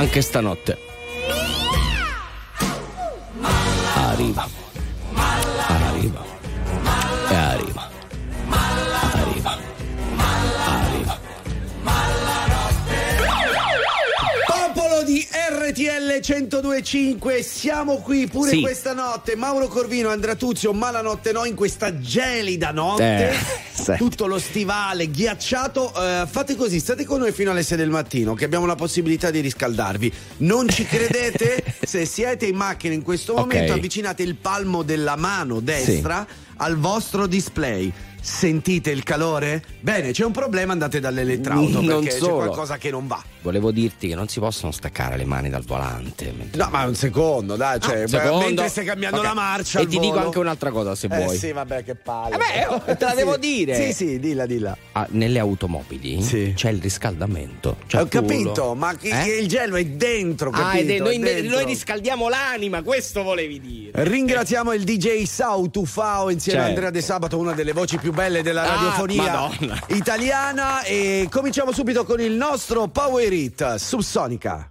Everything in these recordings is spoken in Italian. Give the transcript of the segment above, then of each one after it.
Anche stanotte. 1025, siamo qui pure Sì. questa notte. Mauro Corvino, Andrea Tuzio, malanotte no, in questa gelida notte. Eh, sì. Tutto lo stivale ghiacciato. Eh, fate così, state con noi fino alle 6 del mattino, che abbiamo la possibilità di riscaldarvi. Non ci credete? Se siete in macchina in questo momento, avvicinate il palmo della mano destra al vostro display. Sentite il calore? Bene, c'è un problema, andate dall'elettrauto Non perché c'è solo. qualcosa che non va. Volevo dirti che non si possono staccare le mani dal volante. mentre- No, ma un secondo, dai, cioè, Ah, secondo. mentre stai cambiando Ok. la marcia. E ti dico volo. anche un'altra cosa se Eh vuoi. sì, vabbè, che palle. Eh beh, oh, te la devo dire. Sì, sì, dilla, dilla. Ah, nelle automobili Sì. c'è il riscaldamento. Cioè Ho tu capito, ma Eh? il gelo è dentro, capito? Ah, è- noi, È dentro. noi riscaldiamo l'anima, questo volevi dire. Ringraziamo il DJ Sau Tufao insieme a Certo. Andrea De Sabato, una delle voci più belle della Ah, radiofonia Madonna. italiana. E cominciamo subito con il nostro Power Hit Subsonica.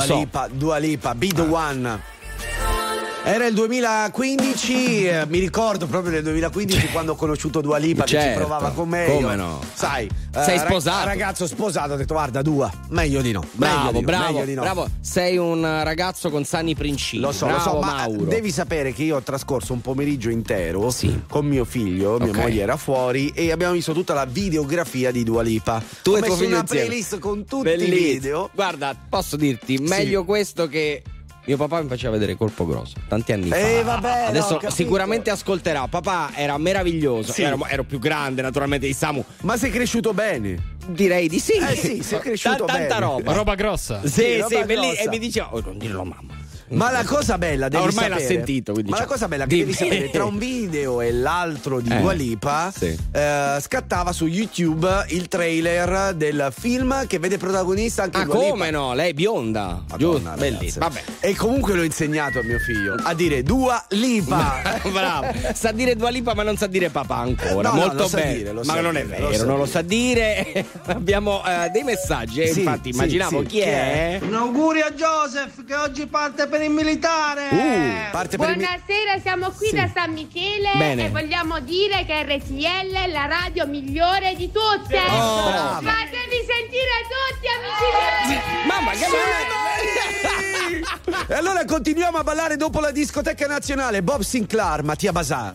Dua Eh, so. Lipa, Dua Lipa, Be the One. Era il 2015, eh, mi ricordo proprio del 2015 quando ho conosciuto Dua Lipa che ci Certo, provava con me. come io, no. Sai, Sei ra- sposato. ragazzo sposato, ho detto guarda Dua, meglio di no. meglio Bravo, di no, bravo, meglio di no. bravo. Sei un ragazzo con sani principi. Lo so, bravo, lo so, ma Mauro. devi sapere che io ho trascorso un pomeriggio intero Sì. con mio figlio, mia Ok. moglie era fuori e abbiamo visto tutta la videografia di Dua Lipa. Tu ho e messo una insieme. playlist con tutti Bellissimo. i video. Guarda, posso dirti, meglio questo che mio papà mi faceva vedere Colpo Grosso tanti anni fa. Eh, vabbè, no, Adesso capito. sicuramente ascolterà. Papà era meraviglioso. Sì. Ero, ero più grande, naturalmente, di Samu. Ma sei cresciuto bene. Direi di sì. Eh sì, sei cresciuto Ta- Tanta bene. roba. Roba grossa. Sì, Sì, sì, roba belli- grossa. e mi diceva, oh, non dirlo a mamma. Ma la cosa bella devi Ah, ormai l'ha sapere- sentito, quindi Ma la diciamo. cosa bella che Dimmi. devi sapere tra un video e l'altro di Eh, Dua Lipa sì. eh, scattava su YouTube il trailer del film che vede protagonista anche Ah, Dua Lipa. come no? Lei è bionda. Madonna. Bellissimo. Vabbè. E comunque l'ho insegnato a mio figlio a dire Dua Lipa. Bravo, sa dire Dua Lipa ma non sa dire papà ancora. No, no, Molto lo sa bene. dire, lo ma non è dire, lo vero, sa non lo sa dire. Abbiamo eh, dei messaggi, eh, Sì, infatti sì, immaginavo sì. chi, Chi è. Un augurio a Joseph che oggi parte per il militare. Uh, parte per il mi- Buonasera, siamo qui Sì. da San Michele Bene. e vogliamo dire che RTL è la radio migliore di tutte. Oh. Fatevi sentire tutti, amici miei. Mamma che bello! E allora continuiamo a ballare dopo la discoteca nazionale. Bob Sinclair, Mattia Bazar.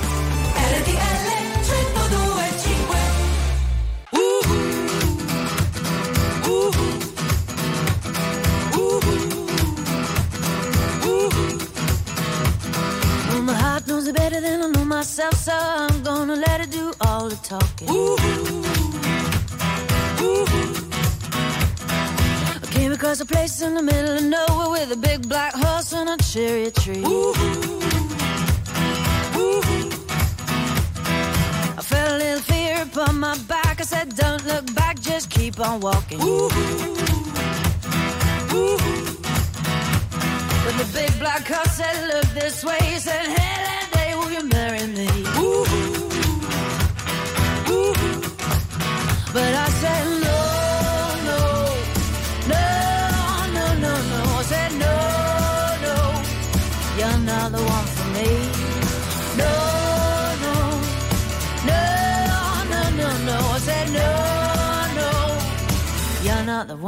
Place in the middle of nowhere with a big black horse and a cherry tree. I felt a little fear upon my back. I said, Don't look back, just keep on walking. But the big black horse said, Look this way. He said, Hey,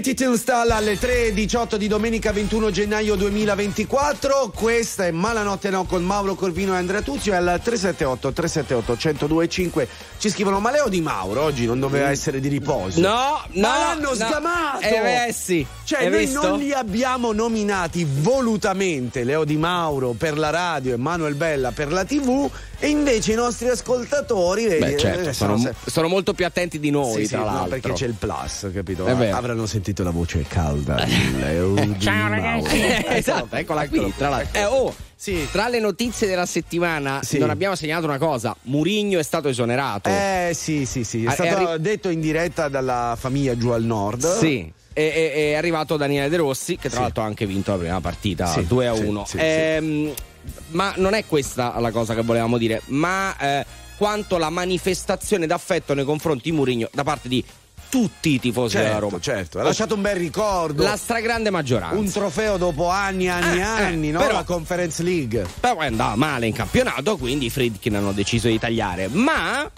Katie Tunstall alle 3.18 di domenica 21 gennaio 2024. Questa è Malanotte No con Mauro Corvino e Andrea Tuzio. E al 378 378 1025 ci scrivono: Ma Leo Di Mauro oggi non doveva essere di riposo. No, no. Ma l'hanno no. sgamato! Eh, beh, sì. Cioè, Hai noi visto? non li abbiamo nominati volutamente Leo Di Mauro per la radio e Manuel Bella per la TV, e invece i nostri ascoltatori vedi, Beh, certo, eh, sono, se- sono molto più attenti di noi, sì, sì, tra no, l'altro. perché c'è il plus, capito? È. Avranno sentito la voce calda di Leo Di Ciao, ragazzi. esatto, eccola qui. Tra l'altro. Eh, oh, Sì. tra le notizie della settimana Sì. non abbiamo segnalato una cosa: Murigno è stato esonerato. Eh sì, sì, sì, è Ah, è stato arri- detto in diretta dalla famiglia giù al nord. Sì. E- e- È, arrivato Daniele De Rossi, che tra Sì. l'altro ha anche vinto la prima partita Sì, 2 a sì, 1. sì, Ehm, Ma non è questa la cosa che volevamo dire, ma eh, quanto la manifestazione d'affetto nei confronti di Murigno da parte di tutti i tifosi della Certo, Roma. certo, ha lasciato un bel ricordo. La stragrande maggioranza. un trofeo dopo anni e anni e Eh, anni, eh, no? però- La Conference League. Però poi andava male in campionato, quindi i Friedkin hanno deciso di tagliare. Ma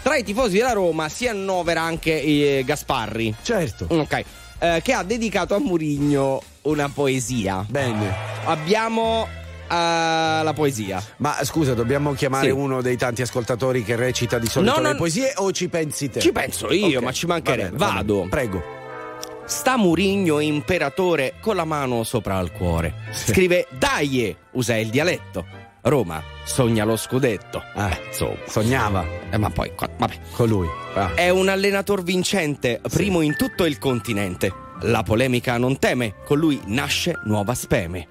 tra i tifosi della Roma si annovera anche eh, Gasparri. Certo. Ok. eh, che ha dedicato a Murigno una poesia. Bene. Abbiamo eh, la poesia. Ma scusa, dobbiamo chiamare Sì. uno dei tanti ascoltatori che recita di solito No, le poesie o ci pensi te? Ci penso io, Ok, ma ci va mancherebbe. va. Vado. Prego. Sta Murigno imperatore con la mano sopra al cuore. Scrive Dai, usa il dialetto. Roma sogna lo scudetto. Ah. Eh, insomma. Sognava Eh, ma poi, vabbè. con lui. Ah. È un allenatore vincente, primo in tutto il continente. La polemica non teme, con lui nasce nuova speme.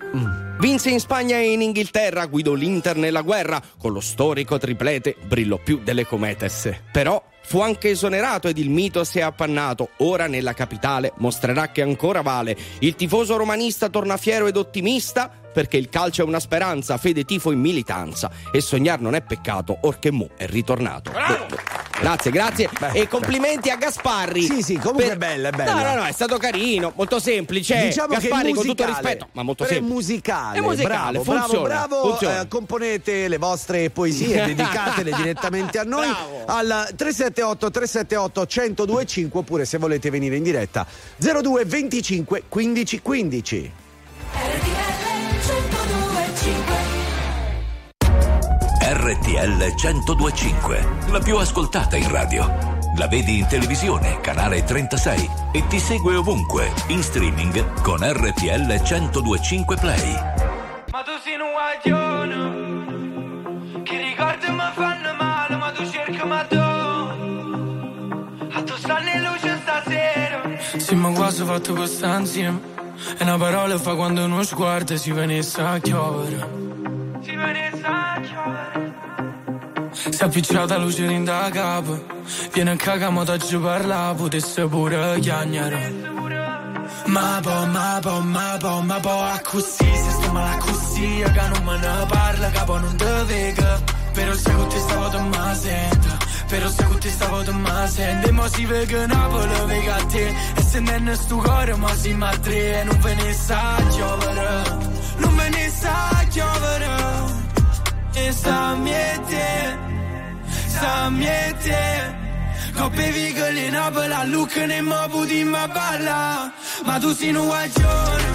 Vinse in Spagna e in Inghilterra, guidò l'Inter nella guerra, con lo storico triplete brillò più delle comete. Però fu anche esonerato ed il mito si è appannato. Ora nella capitale mostrerà che ancora vale. Il tifoso romanista torna fiero ed ottimista perché il calcio è una speranza, fede, tifo e militanza. E sognare non è peccato, orché mo è ritornato. Grazie, grazie. e complimenti a Gasparri. Sì, sì, comunque è bella, è bella. No, no, no, è stato carino, molto semplice. Diciamo Gasparri che è con tutto rispetto, ma molto però è semplice. musicale. È musicale, bravo, funziona, bravo, bravo. funziona. Eh, componete le vostre poesie, dedicatele direttamente a noi Bravo. al 378 378 1025 oppure se volete venire in diretta 02 25 15 15. RTL 1025, la più ascoltata in radio. La vedi in televisione, canale 36 e ti segue ovunque, in streaming con RTL 1025 Play. Ma tu sei un guaglione Che ricordi mi fanno male Ma tu cerchi ma tu A tu stanno in luce stasera Sì, ma quasi fatto questa insieme. E una parola fa quando uno sguardo si venisse a chiovere. Si venisse a chiovere Si è appicciata luce in da capo. Viene a cagamo da giù parla, potesse pure chiagnare. Ma po, ma po, ma po, ma po, a così, se sto male così, che non me ne parla, capo non te vega. Però se con te stavo te ma sento, però se con te stavo te ma sento, e mo si vega Napoli, vega a te, e se non è sto cuore, ma si ma tre, e non ve ne sa chiovere, non ve ne sa chiovere, e sta miete, sta miete. Coppe vigole Napoli, a Lucca ne mo putimma balla. Ma tu sei un guaglione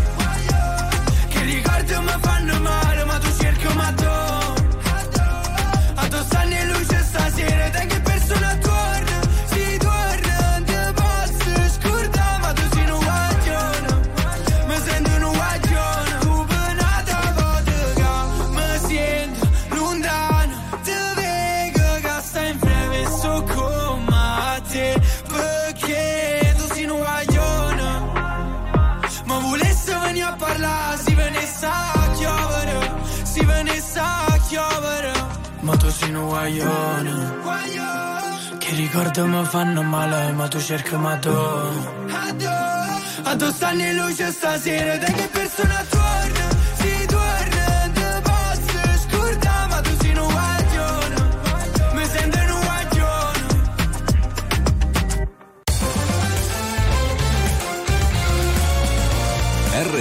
tu cerchio matto guaglioni Che ricordo mi fanno male ma tu cerchi ma tu Addosso anni luce stasera dai che persona tua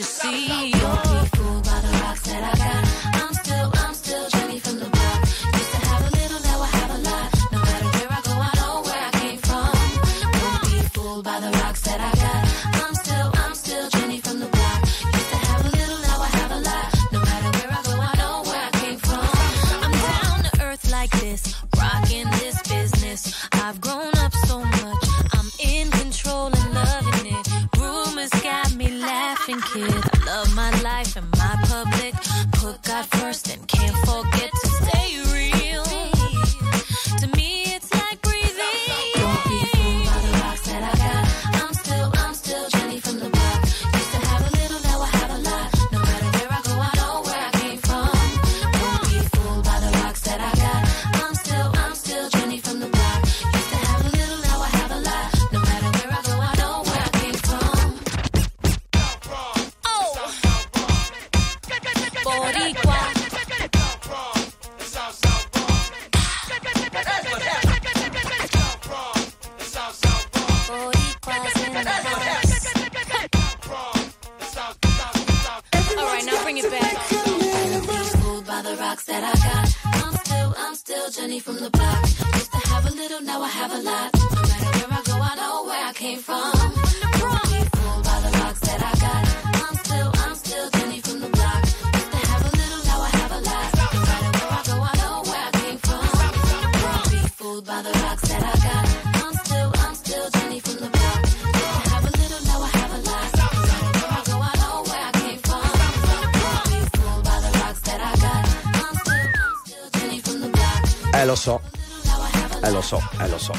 you see. Eh, lo so. Eh, lo so, eh, lo so.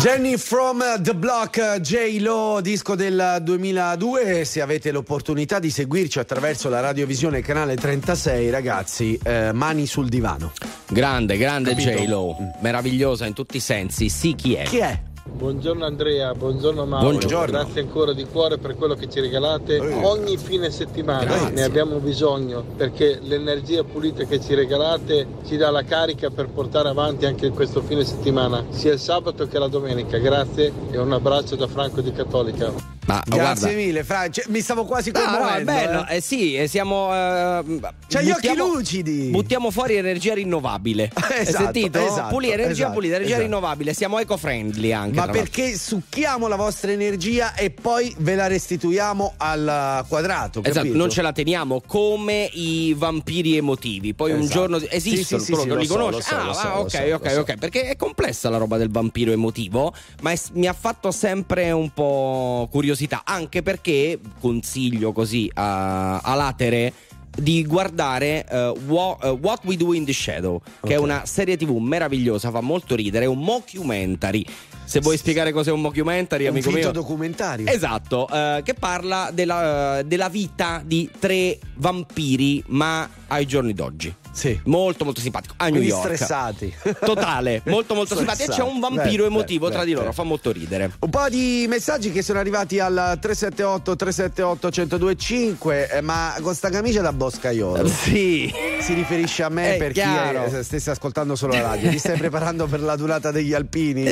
Jenny from the Block, J-Lo, disco del 2002. Se avete l'opportunità di seguirci attraverso la radiovisione canale 36, ragazzi, eh, mani sul divano. Grande, grande Capito? J-Lo, mm. meravigliosa in tutti i sensi. Sì, chi è? Chi è? Buongiorno Andrea, buongiorno Mauro. Buongiorno. Grazie ancora di cuore per quello che ci regalate eh. ogni fine settimana. Grazie. Ne abbiamo bisogno perché l'energia pulita che ci regalate ci dà la carica per portare avanti anche questo fine settimana, sia il sabato che la domenica. Grazie e un abbraccio da Franco di Cattolica. Grazie guarda. mille, Fra. cioè, mi stavo quasi No, no, è commuovendo. bello, eh. eh sì, eh, siamo. eh, C'hai gli occhi lucidi. Buttiamo fuori energia rinnovabile. Hai Esatto, sentito? esatto, Pulire, energia esatto, pulita, energia esatto. rinnovabile. Siamo eco-friendly anche. Ma tra l'altro. perché succhiamo la vostra energia e poi ve la restituiamo al quadrato. Esatto, capito? non ce la teniamo come i vampiri emotivi. Poi un Esatto. giorno esistono, Sì, sì, sì, lo li so, conosci. so, ah, so, ah, ok, ok, ok. Perché è complessa la roba del vampiro emotivo, ma è- mi ha fatto sempre un po' curiosità. Anche perché consiglio così a, a latere di guardare eh, What We Do in the Shadow, che è una serie TV meravigliosa, fa molto ridere, è un mockumentary. Se vuoi spiegare cos'è un mockumentary, È un amico finto mio. documentario. Esatto, eh, che parla della, della vita di tre vampiri, ma ai giorni d'oggi. Sì. Molto molto simpatico. A New Quindi York. stressati. Totale, molto molto simpatico. E c'è un vampiro Beh, emotivo beh, tra beh, di loro, fa molto ridere. Un po' di messaggi che sono arrivati al 378 378 1025 eh, ma con sta camicia da boscaiolo Sì. si riferisce a me È per chiaro. chi è- stesse ascoltando solo la radio ti stai preparando per la durata degli alpini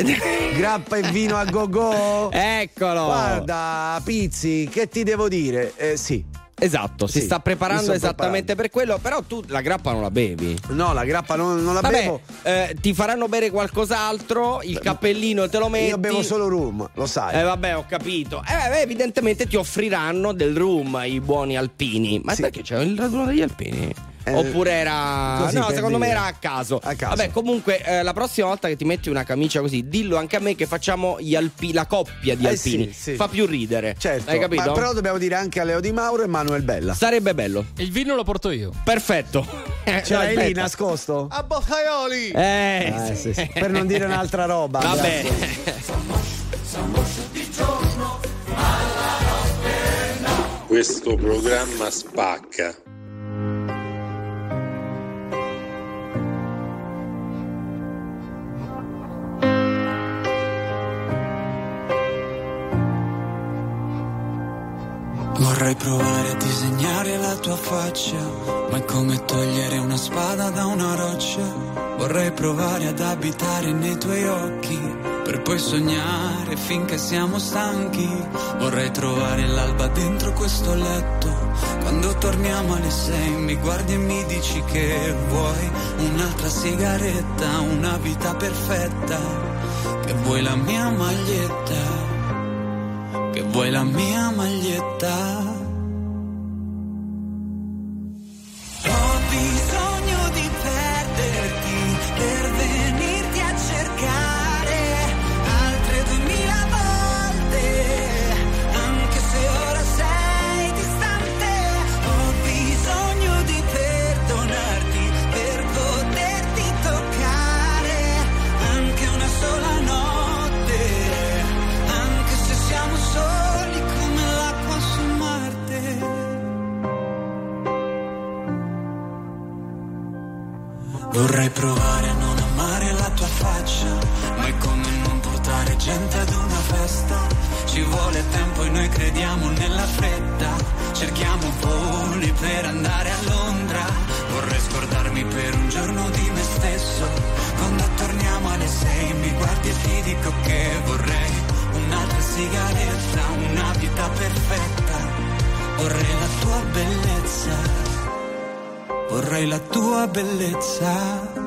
grappa e vino a go go Eccolo. guarda Pizzi che ti devo dire eh, sì Esatto, si Sì, sta preparando esattamente per quello, però tu la grappa non la bevi. no la grappa non, non la Vabbè, bevo eh, ti faranno bere qualcos'altro, il cappellino te lo metti. io bevo solo rum lo sai Eh vabbè, ho capito. Eh, evidentemente ti offriranno del rum i buoni alpini. Ma Sì. perché c'è il raduno degli alpini? Eh, Oppure era. così no, secondo me dire. era a caso. A caso. Vabbè, comunque, eh, la prossima volta che ti metti una camicia così, dillo anche a me che facciamo gli alpi- la coppia di Eh, alpini. sì, sì. Fa più ridere. certo Hai capito? ma però dobbiamo dire anche a Leo Di Mauro e Manuel Bella Sarebbe bello. Il vino lo porto io. Perfetto. Ce l'hai lì nascosto? A Boccaioli! Eh, Eh, sì. sì, sì. per non dire un'altra roba Vabbè. Questo programma spacca. Vorrei provare a disegnare la tua faccia, ma è come togliere una spada da una roccia. Vorrei provare ad abitare nei tuoi occhi, per poi sognare finché siamo stanchi. Vorrei trovare l'alba dentro questo letto, quando torniamo alle sei mi guardi e mi dici che vuoi un'altra sigaretta, una vita perfetta, che vuoi la mia maglietta che vuoi la mia Vorrei provare a non amare la tua faccia, ma è come non portare gente ad una festa. Ci vuole tempo e noi crediamo nella fretta. Cerchiamo voli per andare a Londra. Vorrei scordarmi per un giorno di me stesso. Quando torniamo alle sei mi guardi e ti dico che vorrei un'altra sigaretta, una vita perfetta. Vorrei la tua bellezza vorrei la tua bellezza.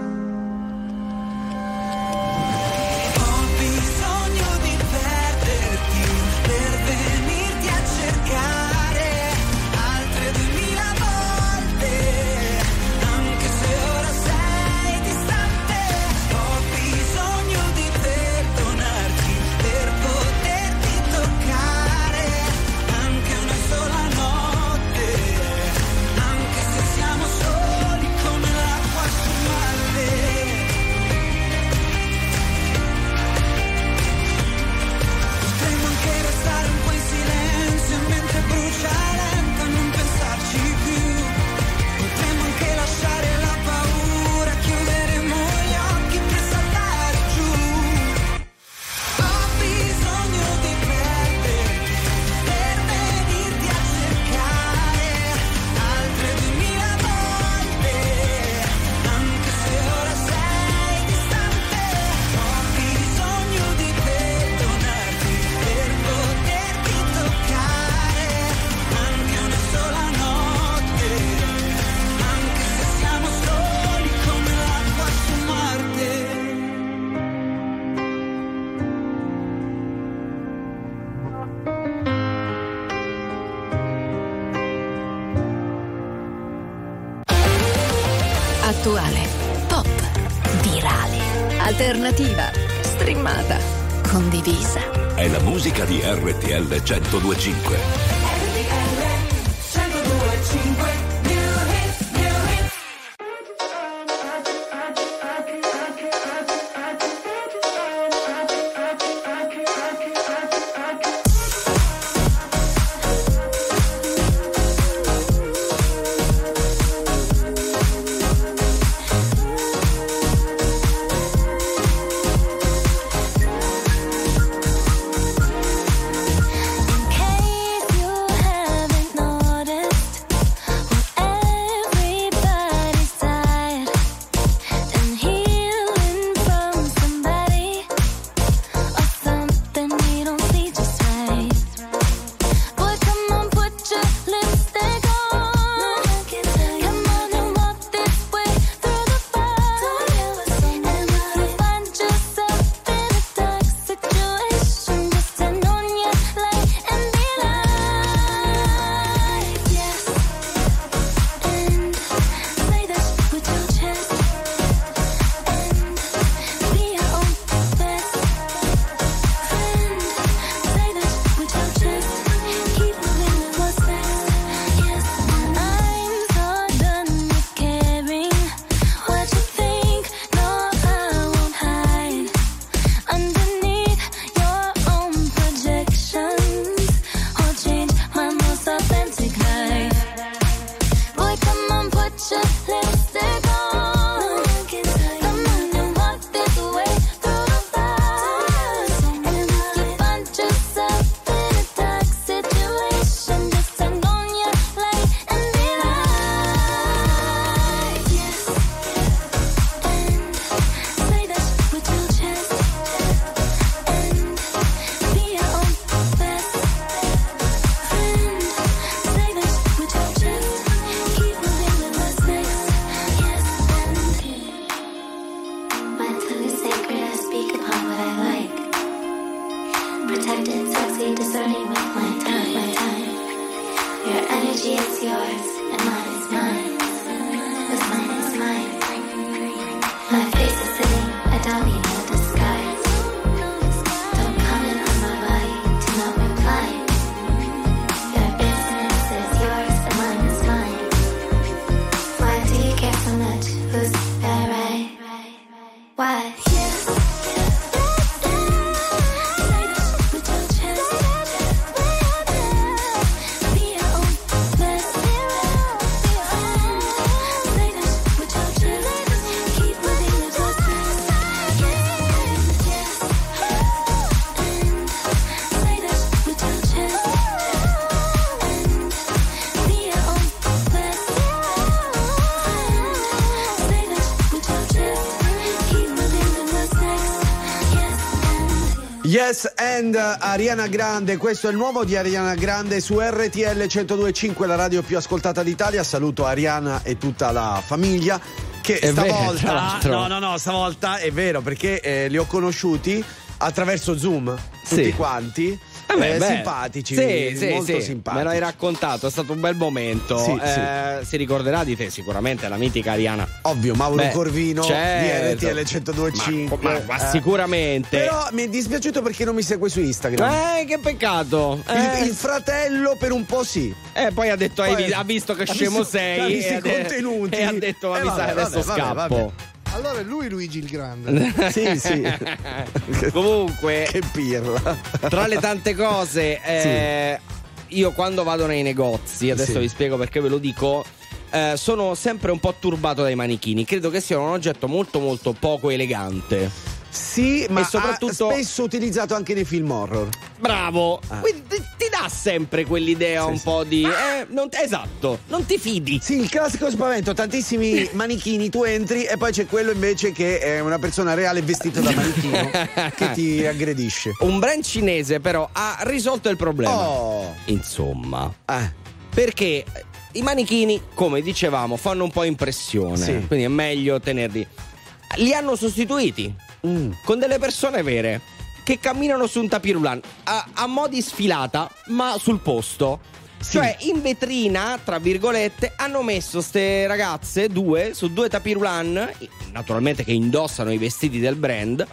1025. Yes and uh, Ariana Grande, questo è il nuovo di Ariana Grande su RTL 1025, la radio più ascoltata d'Italia. Saluto Ariana e tutta la famiglia che È vero, stavolta l'altro. no, no, no, stavolta è vero perché eh, li ho conosciuti attraverso Zoom tutti Sì. quanti. Vabbè, eh, beh, simpatici, sì, sì, molto sì, simpatici. Me l'hai raccontato, è stato un bel momento. Sì, Eh, Si ricorderà di te sicuramente la mitica Ariana. Ovvio, Mauro Beh, Corvino certo. di RTL 1025. Ma- ma- ma Eh. sicuramente. Però mi è dispiaciuto perché non mi segue su Instagram. Eh, che peccato. Eh. Il, il fratello per un po' sì. Eh, poi ha detto, hai Poi- vi- ha visto che ha scemo visto- sei. ha visto e i contenuti. E ha detto, ma Eh, mi sa, vabbè, adesso vabbè, vabbè, scappo. Allora è lui Luigi il Grande. Sì, sì. Comunque, che pirla. tra le tante cose, eh, io quando vado nei negozi, adesso Sì. vi spiego perché ve lo dico. eh, sono sempre un po' turbato dai manichini. Credo che sia un oggetto molto, molto poco elegante. Sì, ma E soprattutto- spesso utilizzato anche nei film horror. Bravo! Ah. Quindi ti, dà sempre quell'idea Sì, un sì. po' di. Eh, non- esatto, non ti fidi. Sì, il classico spavento, tantissimi manichini, tu entri e poi c'è quello invece che è una persona reale vestita da manichino che ti aggredisce. Un brand cinese, però, ha risolto il problema. Oh, Insomma, eh, perché i manichini, come dicevamo, fanno un po' impressione. Sì. Quindi è meglio tenerli. Li hanno sostituiti mm, con delle persone vere che camminano su un tapirulan a, a mo' di sfilata, ma sul posto. Cioè, in vetrina, tra virgolette, hanno messo ste ragazze, due, su due tapirulan, naturalmente che indossano i vestiti del brand,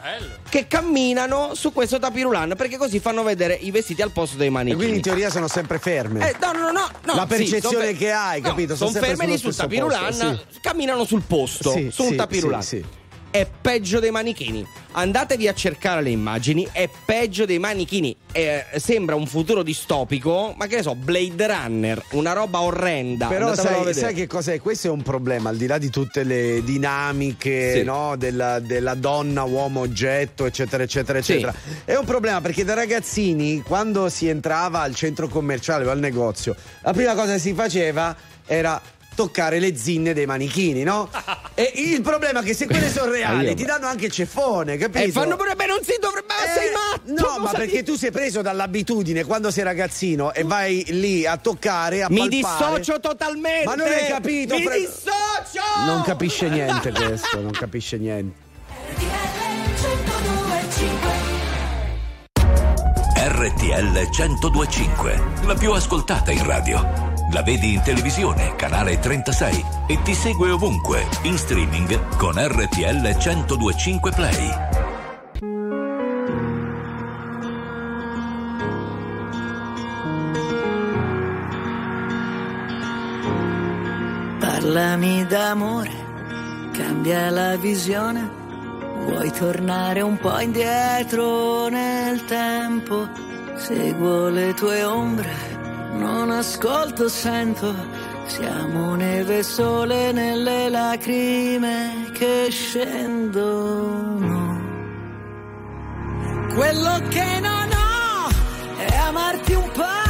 che camminano su questo tapirulan, perché così fanno vedere i vestiti al posto dei E manichini. quindi in teoria sono sempre ferme. Eh, no, no, no, no, La sì, percezione fe- che hai, no, capito? Sono sempre ferme lì sul tapirulan, posto, sì. camminano sul posto, Sì, su un sì, tapirulan. sì, sì. È peggio dei manichini. Andatevi a cercare le immagini, è peggio dei manichini. Eh, sembra un futuro distopico, ma che ne so, Blade Runner, una roba orrenda. Però sai, sai che cos'è? Questo è un problema, al di là di tutte le dinamiche Sì. no, della, della donna, uomo, oggetto, eccetera, eccetera, Sì. eccetera. È un problema perché da ragazzini, quando si entrava al centro commerciale o al negozio, la prima cosa che si faceva era toccare le zinne dei manichini, no? e il problema è che se quelle sono Ah, reali ti danno anche il ceffone, capito? E fanno pure, beh, non si dovrebbe, ma sei matto! No, ma cosa perché tu sei preso dall'abitudine quando sei ragazzino e vai lì a toccare, a Mi palpare. dissocio totalmente! Ma non hai capito? Mi pre- dissocio! Non capisce niente questo, non capisce niente. RTL 1025, la più ascoltata in radio. La vedi in televisione, canale 36 e ti segue ovunque, in streaming con RTL 1025 Play. Parlami d'amore, cambia la visione. Vuoi tornare un po' indietro nel tempo? Seguo le tue ombre, non ascolto, sento. Siamo neve sole nelle lacrime che scendono. Quello che non ho è amarti un po',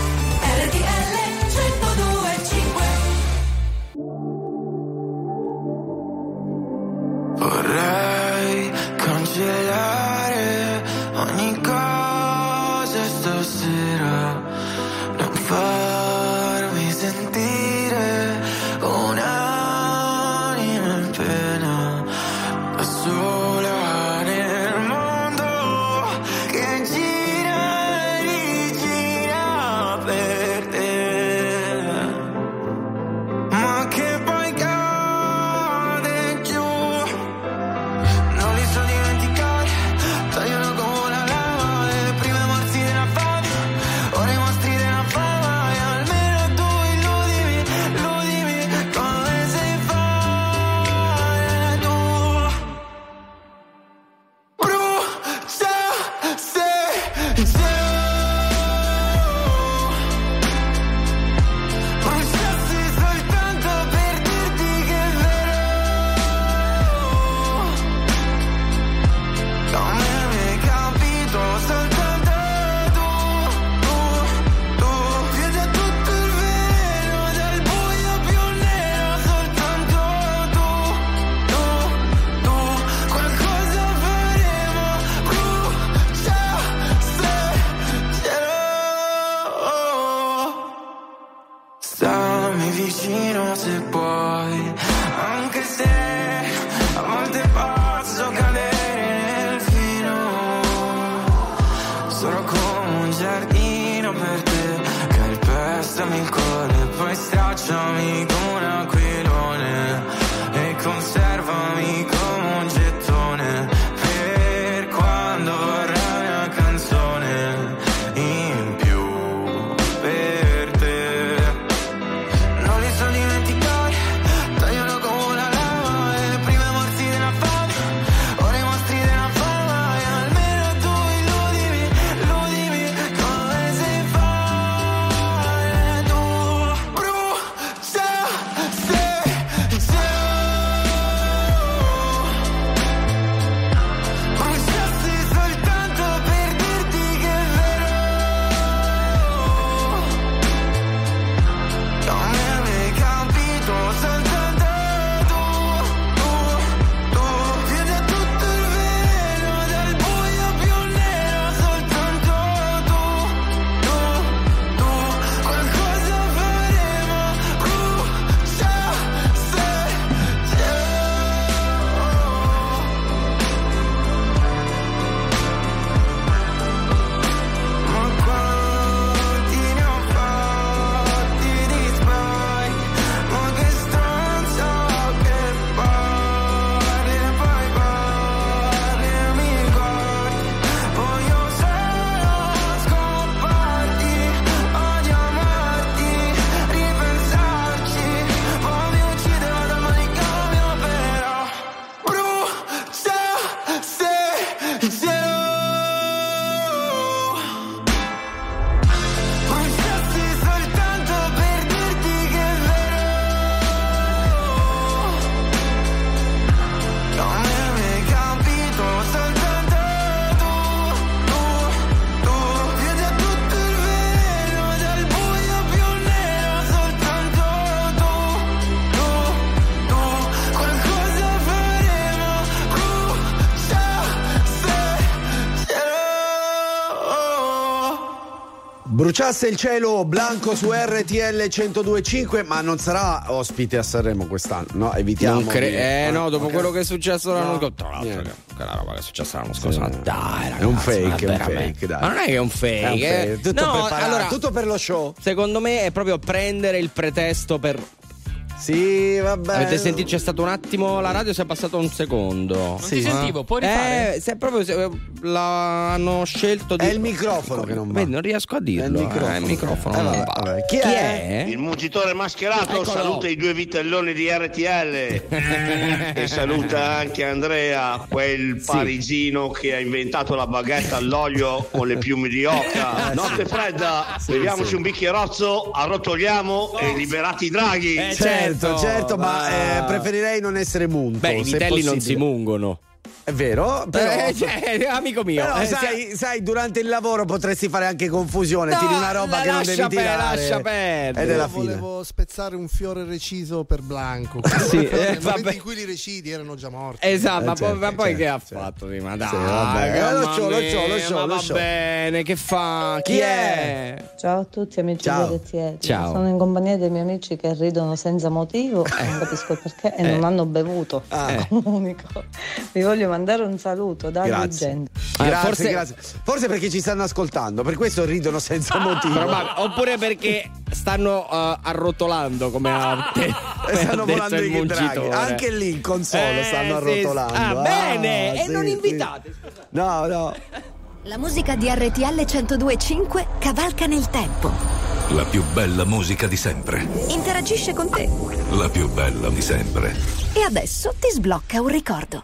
Bruciasse il cielo Blanco su RTL 1025, ma non sarà ospite a Sanremo quest'anno, no? Evitiamo. Cre- di- eh no, dopo ok. quello che è successo l'anno No, scorso. Tra l'altro, quella roba che è successa l'anno scorso. Ma dai, ragazzi, È un ma fake, è un fake, dai. Ma non è che è un fake, È un eh. fake, tutto no, allora, tutto per lo show. Secondo me è proprio prendere il pretesto per. Sì, vabbè. Avete sentito? C'è stato un attimo. La radio si è passato un secondo. Non ti sentivo, puoi rifare? Eh, se proprio se, l'hanno scelto di. È il microfono che non va. Vedi, non riesco a dirlo. È il microfono. eh, il microfono Eh, non vabbè, va. vabbè. Chi è? Il mungitore mascherato Eccolo. saluta i due vitelloni di RTL e saluta anche Andrea, quel parigino che ha inventato la baguette all'olio con le piume di oca. Notte fredda, Sì, beviamoci sì. un bicchierozzo, arrotogliamo e liberati i draghi. Eh, certo, certo, ma ma- eh, preferirei non essere munto. Beh, i vitelli non si mungono. È vero, però. Eh, cioè, amico mio. Però, eh, sai, sai, durante il lavoro potresti fare anche confusione. No, tiri una roba la- che non devi per- tirare. lascia perdere. Ed è la Io fine. volevo spezzare un fiore reciso per Blanco. Sì, Nel eh, momento vabbè. in cui li recidi erano già morti. Esatto, Eh, ma, poi- certo, ma poi certo, che ha certo. fatto? Sì, ma dai, Sì, vabbè, eh, lo so, lo so, lo so, va so. bene, che fa? Chi, è? Ciao a tutti amici Ciao. di RTL. Ciao. Sono in compagnia dei miei amici che ridono senza motivo, non capisco perché, e Eh. non hanno bevuto. Ah. Comunico. Vi voglio mandare un saluto da Grazie. Agrigento. Eh, Grazie, forse- grazie. Forse perché ci stanno ascoltando, per questo ridono senza motivo. Probabile. Oppure perché stanno eh, arrotolando come ha, te- E stanno volando i draghi. Anche lì in console Eh, stanno sì, arrotolando. Ah, bene, e sì, non sì. invitate. No, no. La musica di RTL 1025 cavalca nel tempo. La più bella musica di sempre. Interagisce con te. La più bella di sempre. E adesso ti sblocca un ricordo.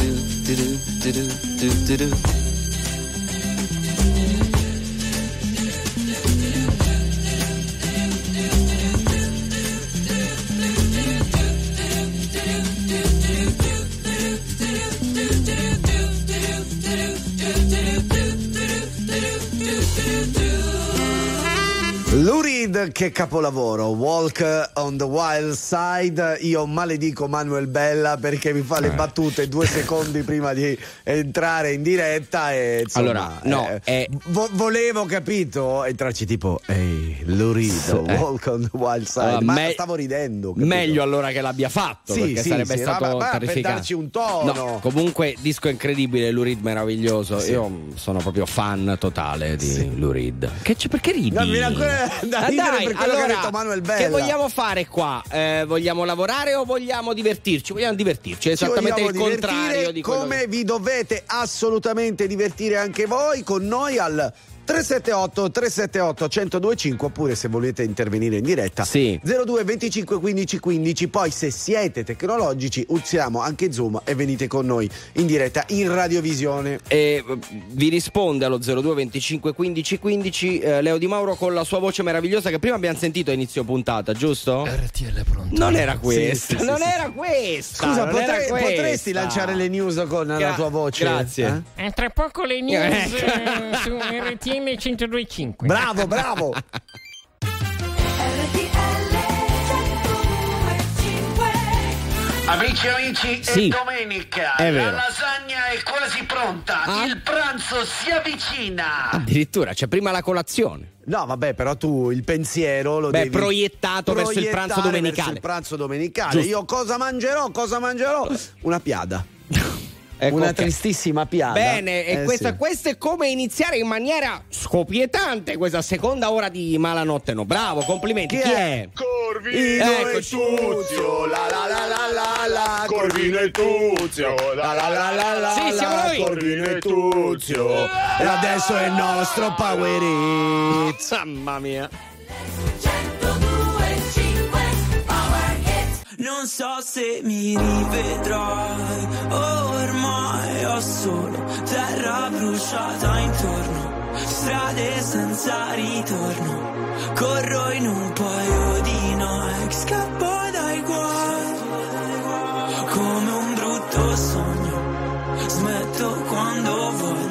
do do do do do che capolavoro, Walk on the Wild Side. Io maledico Manuel Bella perché mi fa le Eh. battute due secondi prima di entrare in diretta. E, insomma, Allora, no, eh, è- vo- volevo, capito, entrarci tipo, ehi, Lou Reed, Eh. Walk on the Wild Side. Allora, Ma me- stavo ridendo. capito? Meglio allora che l'abbia fatto, Sì, perché sì, sarebbe sì, stato ma- ma per terrificante. darci un tono. No, comunque, disco incredibile, Lou Reed meraviglioso. Sì. Io sono proprio fan totale di Lou Reed. Che c'è, perché ridi? No, mi viene ancora da Ah, dai, per quello che ha allora, detto Manuel Bella. Che vogliamo fare qua? Eh, vogliamo lavorare o vogliamo divertirci? Vogliamo divertirci, è esattamente il contrario di quello come che- vi dovete assolutamente divertire anche voi con noi al 378 378 1025 oppure se volete intervenire in diretta Sì. 02 25 15 15 poi se siete tecnologici usiamo anche Zoom e venite con noi in diretta in radiovisione E eh, vi risponde allo 02 25 15 15 eh, Leo Di Mauro con la sua voce meravigliosa che prima abbiamo sentito a inizio puntata, giusto? RTL pronto. Non era questa, sì, non sì, sì. era questa. scusa non era potrei- questa. potresti lanciare le news con la Gra- tua voce Grazie. Eh? E tra poco le news Ecco. eh, su RTL 1025. bravo bravo Amici e amici, Sì, è domenica. è. La lasagna è quasi pronta. Ah. Il pranzo si avvicina. Addirittura c'è prima la colazione. No, vabbè, però tu il pensiero lo Beh, devi proiettato verso il pranzo domenicale. verso il pranzo domenicale. Giusto. Io cosa mangerò? Cosa mangerò? Una piada. Ecco, Una ok. tristissima piada. Bene, e Eh, questa, sì. questo è come iniziare in maniera scopietante questa seconda ora di Malanotte No. Bravo, complimenti. Chi Chi, è? è? Corvino Ecco, e Tuzio, la la la la la la, Corvino e Tuzio, la la la la la Sì, siamo noi. Corvino e Tuzio. E adesso è il nostro Power. Mamma mia. Non so se mi rivedrai, ormai ho solo terra bruciata intorno, strade senza ritorno, corro in un paio di Nike, scappo dai guai, come un brutto sogno, smetto quando voglio.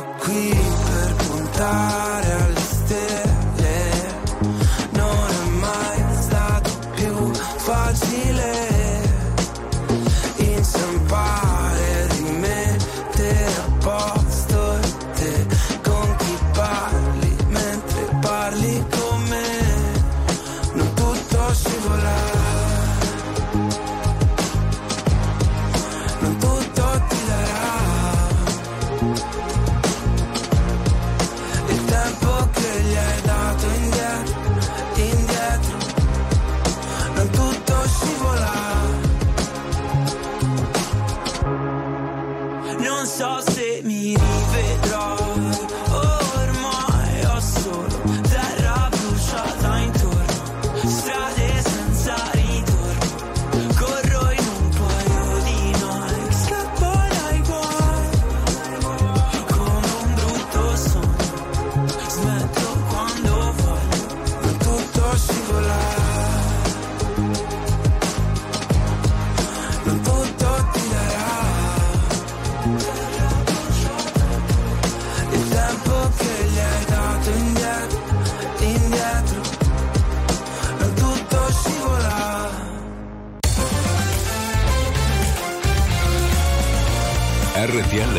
ah.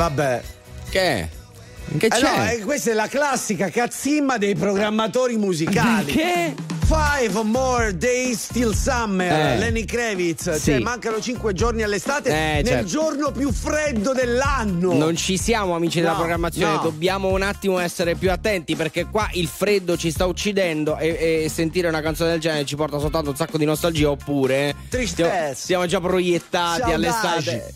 Vabbè. Che? Che Eh, c'è? no, eh, questa è la classica cazzimma dei programmatori musicali. Che? Five more days till summer, Eh. Lenny Kravitz. Sì. Cioè, mancano cinque giorni all'estate Eh, nel certo. giorno più freddo dell'anno. Non ci siamo amici della No, programmazione, no. dobbiamo un attimo essere più attenti perché qua il freddo ci sta uccidendo e, e sentire una canzone del genere ci porta soltanto un sacco di nostalgia oppure Tristezza. siamo, già proiettati Saudade. all'estate.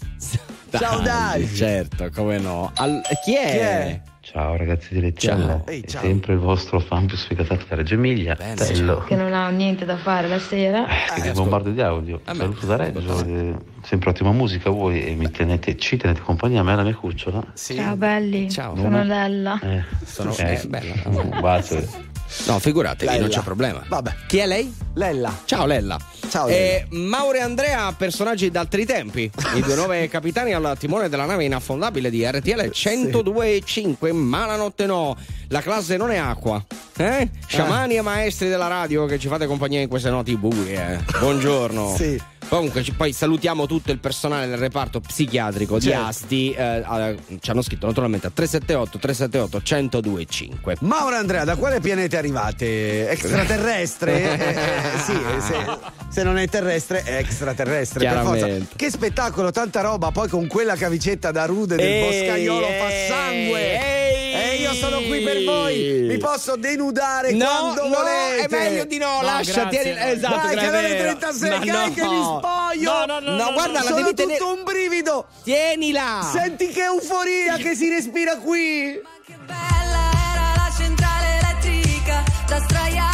Saudade. Certo, come no. Al- chi è? Chi è? Ciao ragazzi di Lettiella, Ciao. Ehi, ciao. sempre il vostro fan più sfegatato da Reggio Emilia, Tello, che non ha niente da fare la sera. che vi bombardo di audio. Saluto da Reggio, eh, sempre ottima musica voi e mi tenete, ci tenete compagnia a me e alla mia cucciola. Ciao belli, Ciao. sono Lella. Eh, Sono- eh, eh, bella. Un bacio. No, figuratevi, Lella. non c'è problema. Vabbè. Chi è lei? Lella. Ciao Lella. Ciao, Eh, Mauro e Andrea, personaggi d'altri tempi. I due nuovi capitani al timone della nave inaffondabile di RTL 102.5. Ma la notte no. La classe non è acqua. Eh? Sciamani e maestri della radio che ci fate compagnia in queste noti buie. Buongiorno. Sì. Comunque, poi salutiamo tutto il personale del reparto psichiatrico certo. di Asti. Eh, a, ci hanno scritto naturalmente a 378 378 1025. Mauro Andrea, da quale pianeta arrivate? Extraterrestre? eh, sì, se, se, non è terrestre, è extraterrestre. Per forza. Che spettacolo, tanta roba. Poi con quella cavicetta da rude del Boscaiolo fa sangue. Ehi! io sono qui per voi. Mi posso denudare no, quando no, volete. È meglio di no, no lascia, tieni, esatto, Dai, che alle 36 no, no. che mi spoglio. No, no, no, no, guarda, la sono tutto tenere... un brivido. Tienila. Senti che euforia che si respira qui. Ma che bella era la centrale elettrica da straiare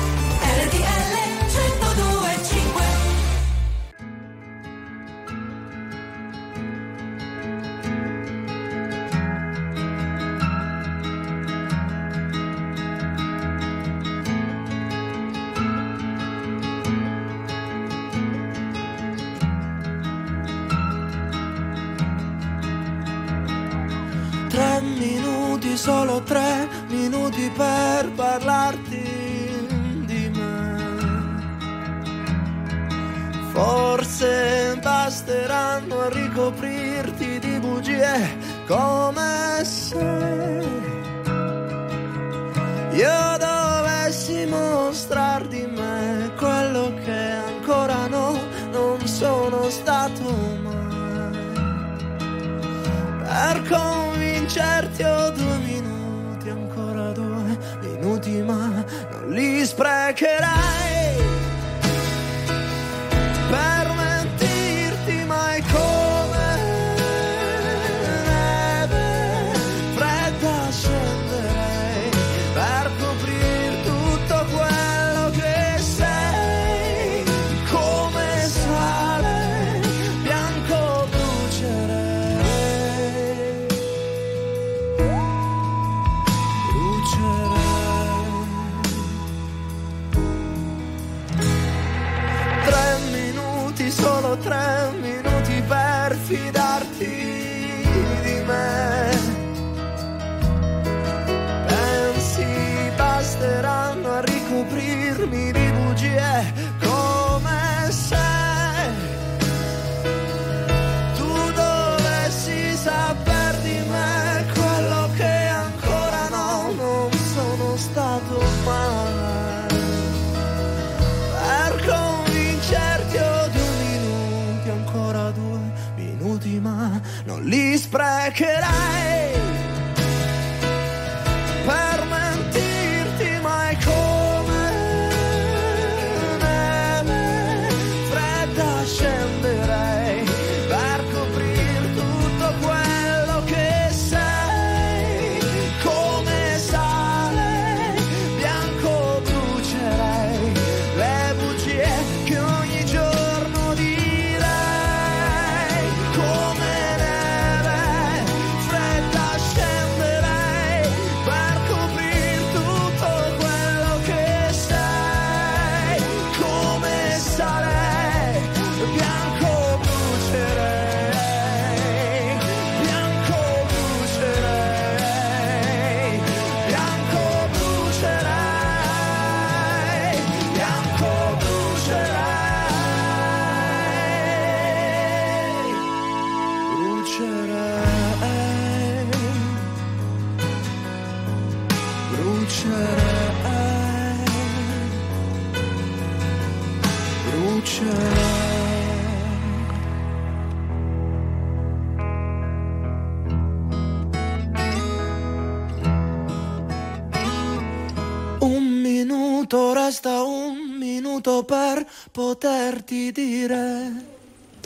Poterti dire.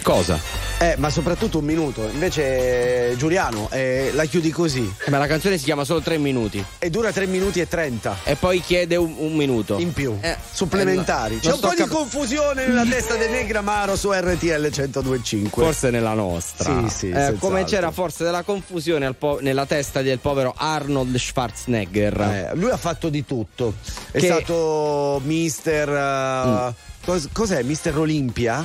Cosa? Eh, ma soprattutto un minuto. Invece, eh, Giuliano, eh, la chiudi così. Ma la canzone si chiama solo 3 minuti. E dura 3 minuti e 30. E poi chiede un, un minuto. In più. Eh, Supplementari. eh, C'è non un po' sto di cap- confusione nella testa del Negramaro su RTL 1025. Forse nella nostra. Sì, sì, Eh, come c'era forse della confusione po- nella testa del povero Arnold Schwarzenegger. Eh, lui ha fatto di tutto. È Che- stato mister. uh, cos- cos'è? Mister Olimpia?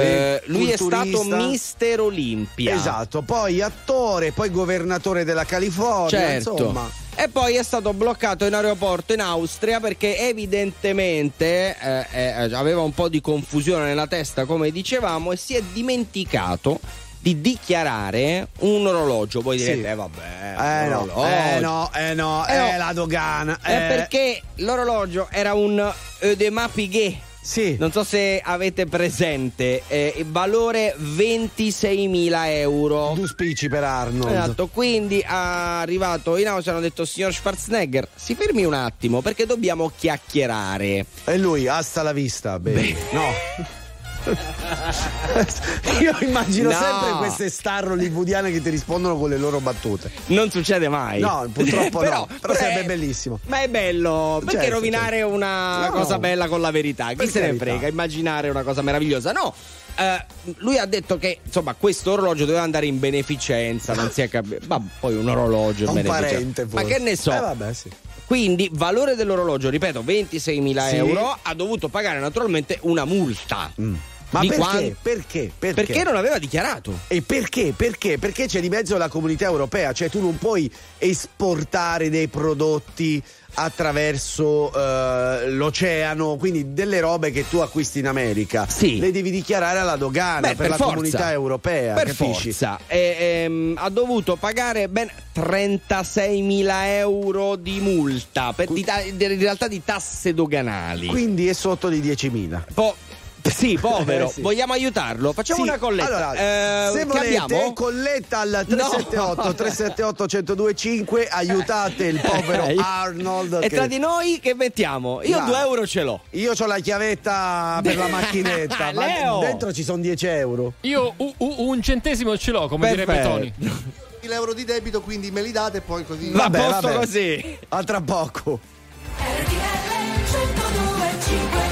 Eh, lui è stato Mister Olimpia. Esatto, poi attore, poi governatore della California. Certo. Insomma. E poi è stato bloccato in aeroporto in Austria perché evidentemente eh, eh, aveva un po' di confusione nella testa, come dicevamo, e si è dimenticato di dichiarare un orologio. Voi direte, Sì. eh vabbè, Eh no, eh no, eh no, Eh eh, no. la dogana. È eh. perché l'orologio era un Eudema Piguet. Sì. Non so se avete presente, eh, valore 26.000 euro. Tu spicci per Arnold. Esatto, quindi è arrivato in Austria hanno detto signor Schwarzenegger si fermi un attimo perché dobbiamo chiacchierare. E lui, hasta la vista, baby. No. Io immagino No. sempre queste star hollywoodiane che ti rispondono con le loro battute. Non succede mai. No, purtroppo Però- no. Però sarebbe è- bellissimo. Ma è bello, perché Certo, rovinare certo. una No. cosa bella con la verità? Chi Per se ne carità. frega? Immaginare una cosa meravigliosa? No. eh, lui ha detto che insomma questo orologio doveva andare in beneficenza, non si è capito. Ma poi un orologio Un beneficenza. parente, Ma forse. che ne so? Eh, vabbè, sì. Quindi, valore dell'orologio, ripeto, 26.000 Sì. euro, ha dovuto pagare naturalmente una multa. Mm. Ma perché? quan- perché? Perché? Perché non aveva dichiarato. E perché? Perché? Perché c'è di mezzo la comunità europea, cioè tu non puoi esportare dei prodotti attraverso eh, l'oceano, quindi delle robe che tu acquisti in America, Sì. le devi dichiarare alla dogana Beh, per, per la forza. comunità europea, per capisci? forza. E, ehm, ha dovuto pagare ben 36.000 euro di multa, per, di in realtà di tasse doganali. Quindi è sotto di 10.000. Po- sì, povero. Eh, sì. Vogliamo aiutarlo? Facciamo Sì, una colletta. Allora, Eh, se volete, abbiamo? colletta al 378 No. 378 1025, aiutate il povero Arnold. E che- tra di noi che mettiamo? Io No. 2 euro ce l'ho. Io ho la chiavetta per la macchinetta, ma Leo! dentro ci sono 10 euro. Io u- u- un centesimo ce l'ho, come direbbe. Tony. l'euro di debito, quindi me li date e poi così. Vabbè, posto vabbè. così. A tra poco. RTL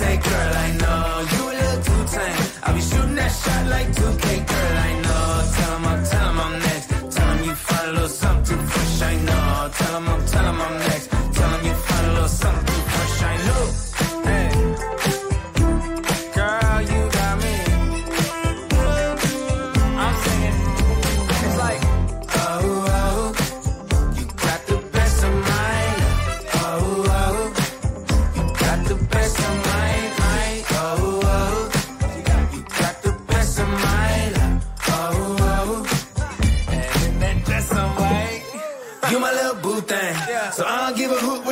Say, girl, I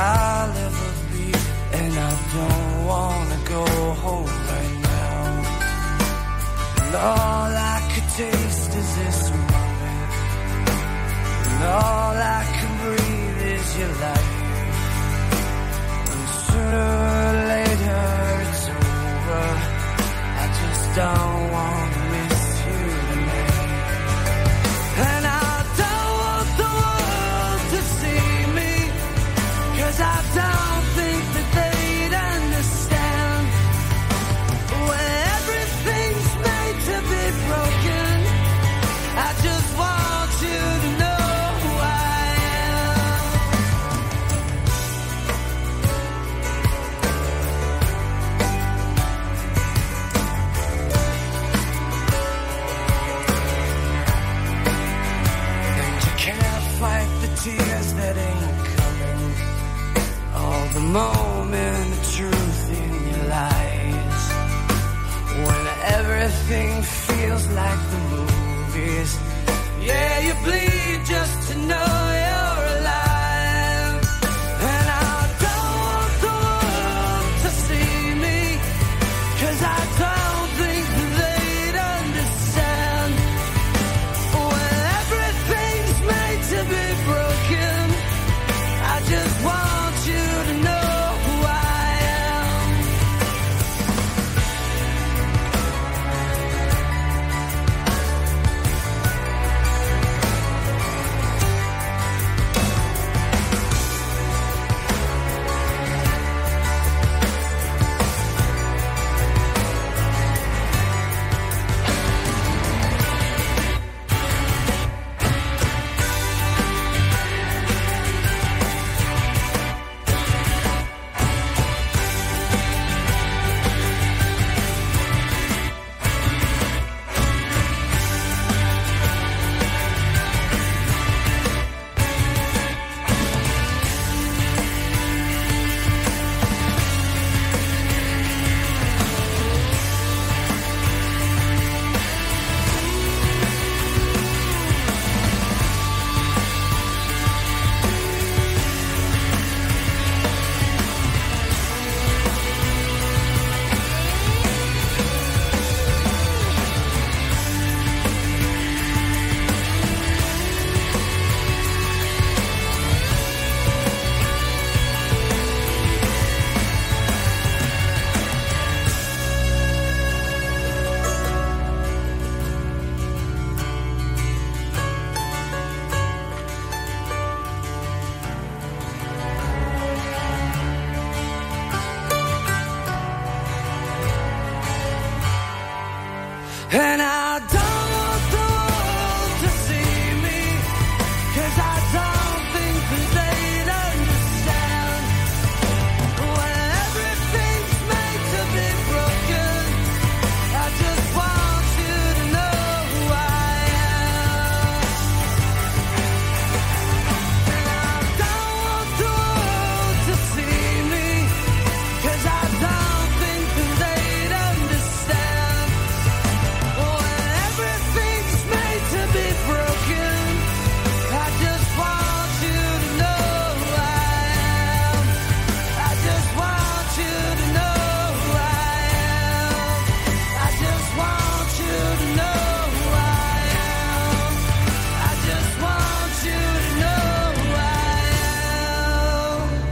That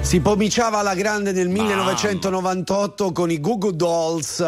Si pomiciava alla grande nel 1998 con i Goo Goo Dolls,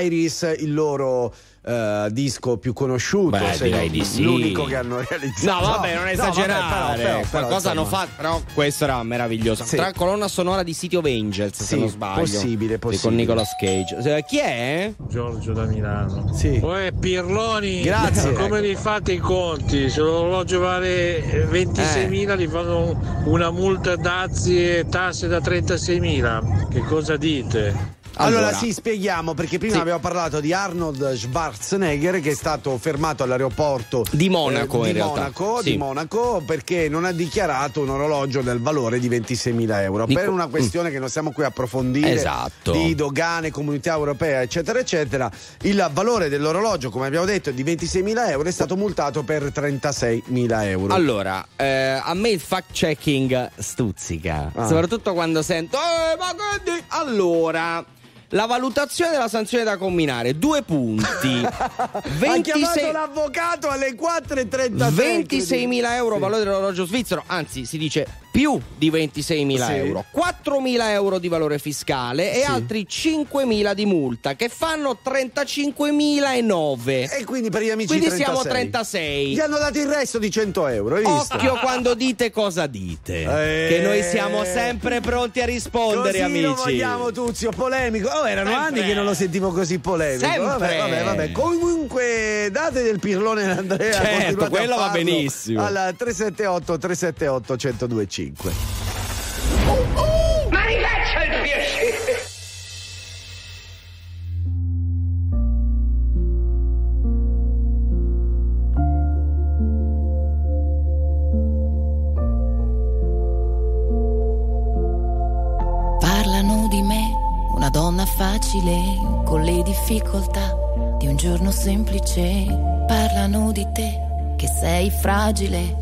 Iris, il loro eh, disco più conosciuto, Beh, se direi di sì. l'unico che hanno realizzato. No, vabbè, non No, esagerare. vabbè, però- però- Qualcosa però, hanno fatto, però questo era meraviglioso. Sì. Tra colonna sonora di City of Angels, se Sì, non sbaglio. possibile, Sì, Con possibile. Nicolas Cage. Eh, Chi è? Giorgio da Milano. Sì. Uè, Pirloni, Grazie. come li fate i conti? Se l'orologio vale eh, 26.000 gli fanno una multa dazi e tasse da 36.000. Che cosa dite? Allora, Allora. sì, spieghiamo perché prima Sì. abbiamo parlato di Arnold Schwarzenegger che è stato fermato all'aeroporto Di Monaco, eh, in di realtà. Monaco, Sì. di Monaco, perché non ha dichiarato un orologio del valore di 26.000 euro Di per co- una questione che non stiamo qui a approfondire Esatto. di dogane, comunità europea eccetera eccetera il valore dell'orologio come abbiamo detto è di 26.000 euro è stato multato per 36.000 euro Allora, eh, a me il fact checking stuzzica, Ah. soprattutto quando sento "Eh, ma che di-" Allora, la valutazione della sanzione da combinare, due punti. ha 26 chiamato l'avvocato alle 4.33 26.000 euro Sì. valore dell'orologio svizzero, anzi si dice più di 26.000 Sì. euro, 4.000 euro di valore fiscale e Sì. altri 5.000 di multa che fanno 35.009. e quindi per gli amici Quindi 36. siamo 36. gli hanno dato il resto di 100 euro hai visto? Occhio quando dite cosa dite. Eh. Che noi siamo sempre pronti a rispondere, Così amici. lo vogliamo Tuzio, polemico. Oh, erano Sempre. anni che non lo sentivo così polemico. Sempre. Vabbè, vabbè, vabbè. Comunque, date del pirlone ad Andrea. Certo, quello va benissimo. Al 378 378 1025. Ma rifaccia il piacere! Parlano di me, una donna facile, con le difficoltà di un giorno semplice. Parlano di te, che sei fragile,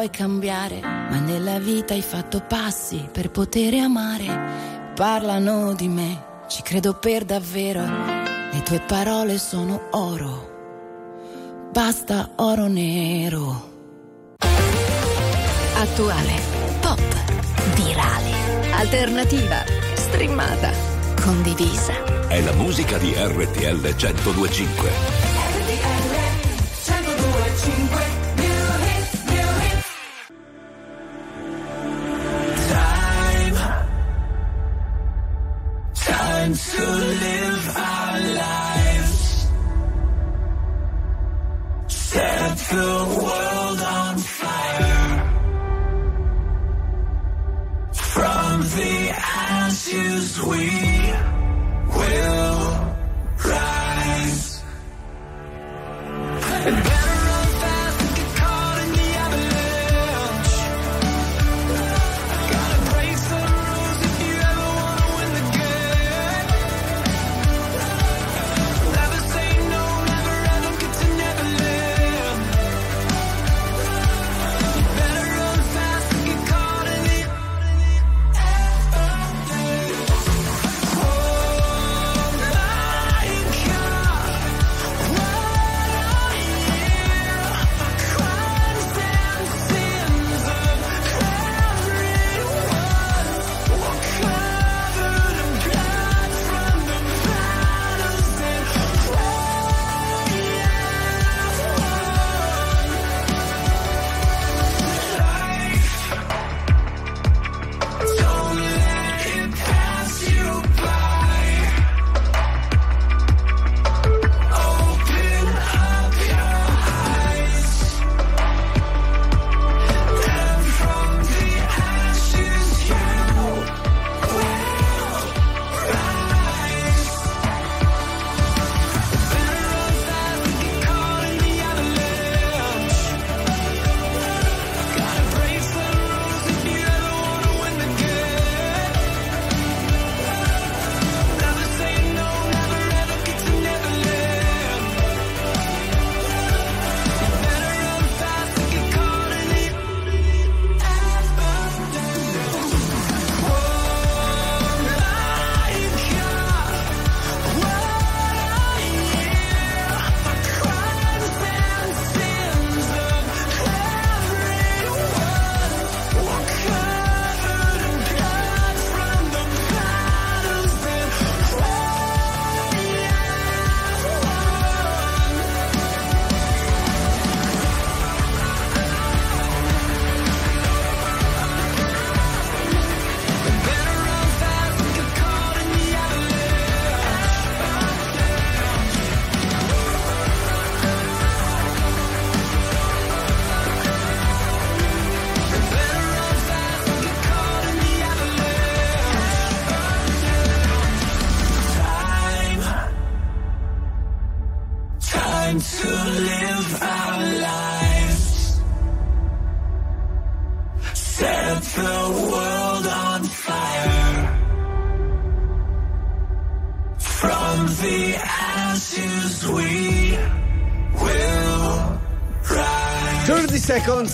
Non puoi cambiare, ma nella vita hai fatto passi per poter amare. Parlano di me, ci credo per davvero, le tue parole sono oro, basta oro nero. Attuale, pop, virale, alternativa, streamata, condivisa. È la musica di RTL 1025.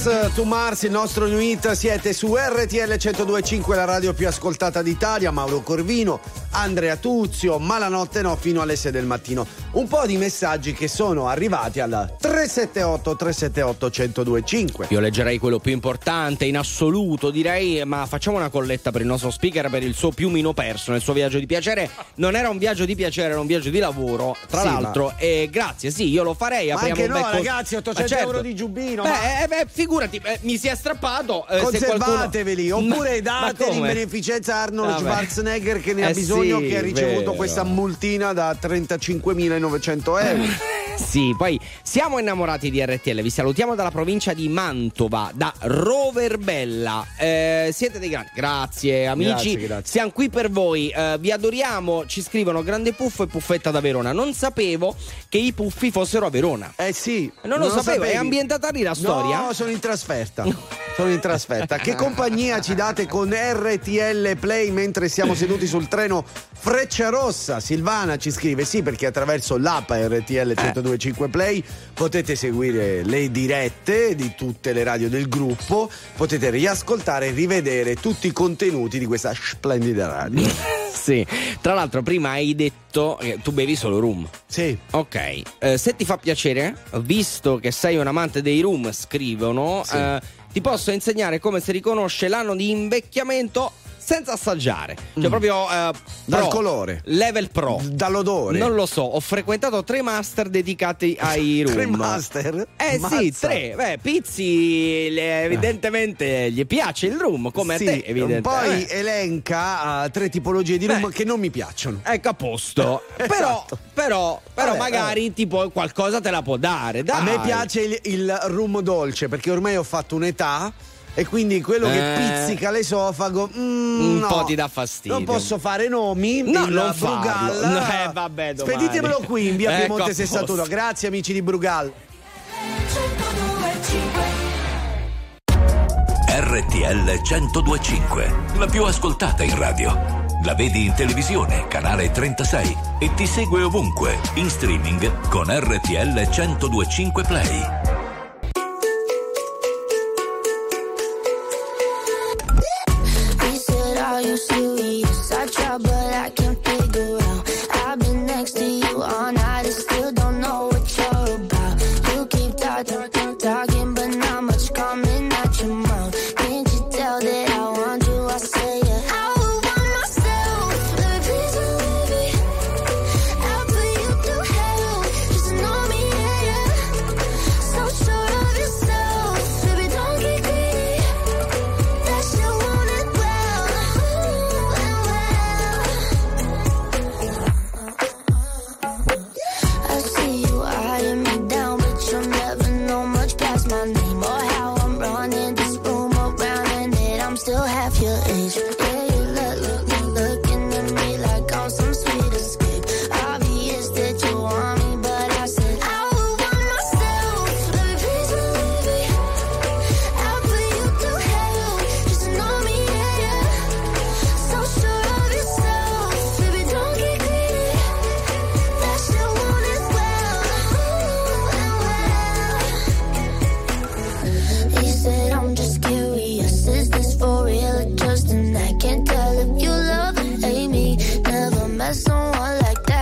Seconds to Mars, il nostro new hit, siete su RTL 1025, la radio più ascoltata d'Italia, Mauro Corvino, Andrea Tuzio, Malanotte no fino alle 6 del mattino. Un po' di messaggi che sono arrivati al 378 378 1025. Io leggerei quello più importante in assoluto, direi, ma facciamo una colletta per il nostro speaker per il suo piumino perso nel suo viaggio di piacere. Non era un viaggio di piacere, era un viaggio di lavoro, tra Sì, l'altro. E grazie, sì, io lo farei. Ma anche no, bel cos- ragazzi, 800 Ma certo. euro di giubbino. Beh, ma- eh, beh, figurati, eh, mi si è strappato. eh, se Conservateveli qualcuno- oppure Ma- ma dateli in beneficenza a Arnold. Schwarzenegger che ne ha Eh bisogno, sì, che ha ricevuto vero. questa multina da 35.900 euro. 900 euro. Sì, poi siamo innamorati di RTL, vi salutiamo dalla provincia di Mantova, da Roverbella. Eh, siete dei grandi, grazie amici, Grazie, grazie. siamo qui per voi, eh, vi adoriamo, ci scrivono Grande Puffo e Puffetta da Verona. Non sapevo che i puffi fossero a Verona. Eh sì, Non lo sapevo, è sapevi? ambientata lì la storia? No, sono in trasferta. Sono in trasferta. Che compagnia ci date con RTL Play mentre siamo seduti sul treno Freccia Rossa? Silvana ci scrive: Sì, perché attraverso l'app RTL 1025 1025 Play, potete seguire le dirette di tutte le radio del gruppo, potete riascoltare e rivedere tutti i contenuti di questa splendida radio. Sì, tra l'altro prima hai detto che tu bevi solo rum. Sì. Ok, eh, se ti fa piacere, visto che sei un amante dei rum, scrivono, Sì. eh, ti posso insegnare come si riconosce l'anno di invecchiamento senza assaggiare. Cioè proprio... eh, Dal pro, colore. Level pro. Dall'odore. Non lo so, ho frequentato tre master dedicati ai rum. Tre master? Eh Mazza. sì, tre. Beh, Pizzi le- evidentemente gli piace il rum, come Sì, a te evidentemente. Poi elenca eh, tre tipologie di rum che non mi piacciono. Ecco a posto. però, Esatto. però, però Vabbè, magari tipo qualcosa te la può dare. Dai. A me piace il, il rum dolce perché ormai ho fatto un'età e quindi quello che Eh. pizzica l'esofago mm, Un no. po' ti dà fastidio. Non posso fare nomi. No, il non Brugal. farlo. No, eh, vabbè, domani. Speditemelo qui in via Ecco, Piemonte a 61. posto. Grazie amici di Brugal. RTL 1025, la più ascoltata in radio. La vedi in televisione, canale 36 e ti segue ovunque, in streaming con RTL 1025 Play. But I can't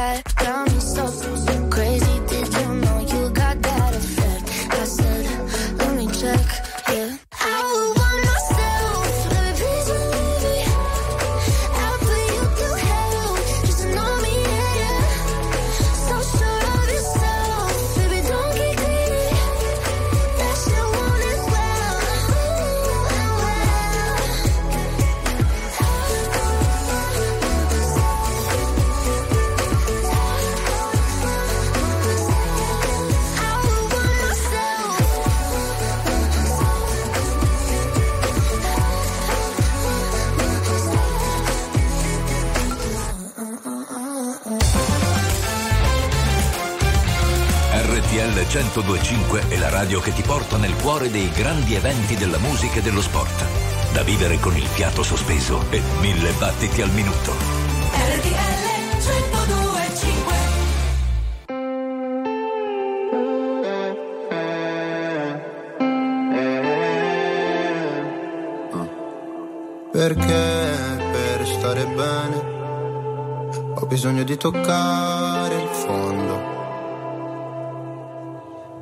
someone like 1025 è la radio che ti porta nel cuore dei grandi eventi della musica e dello sport. Da vivere con il fiato sospeso e mille battiti al minuto. RTL 1025 Perché per stare bene ho bisogno di toccare il fondo.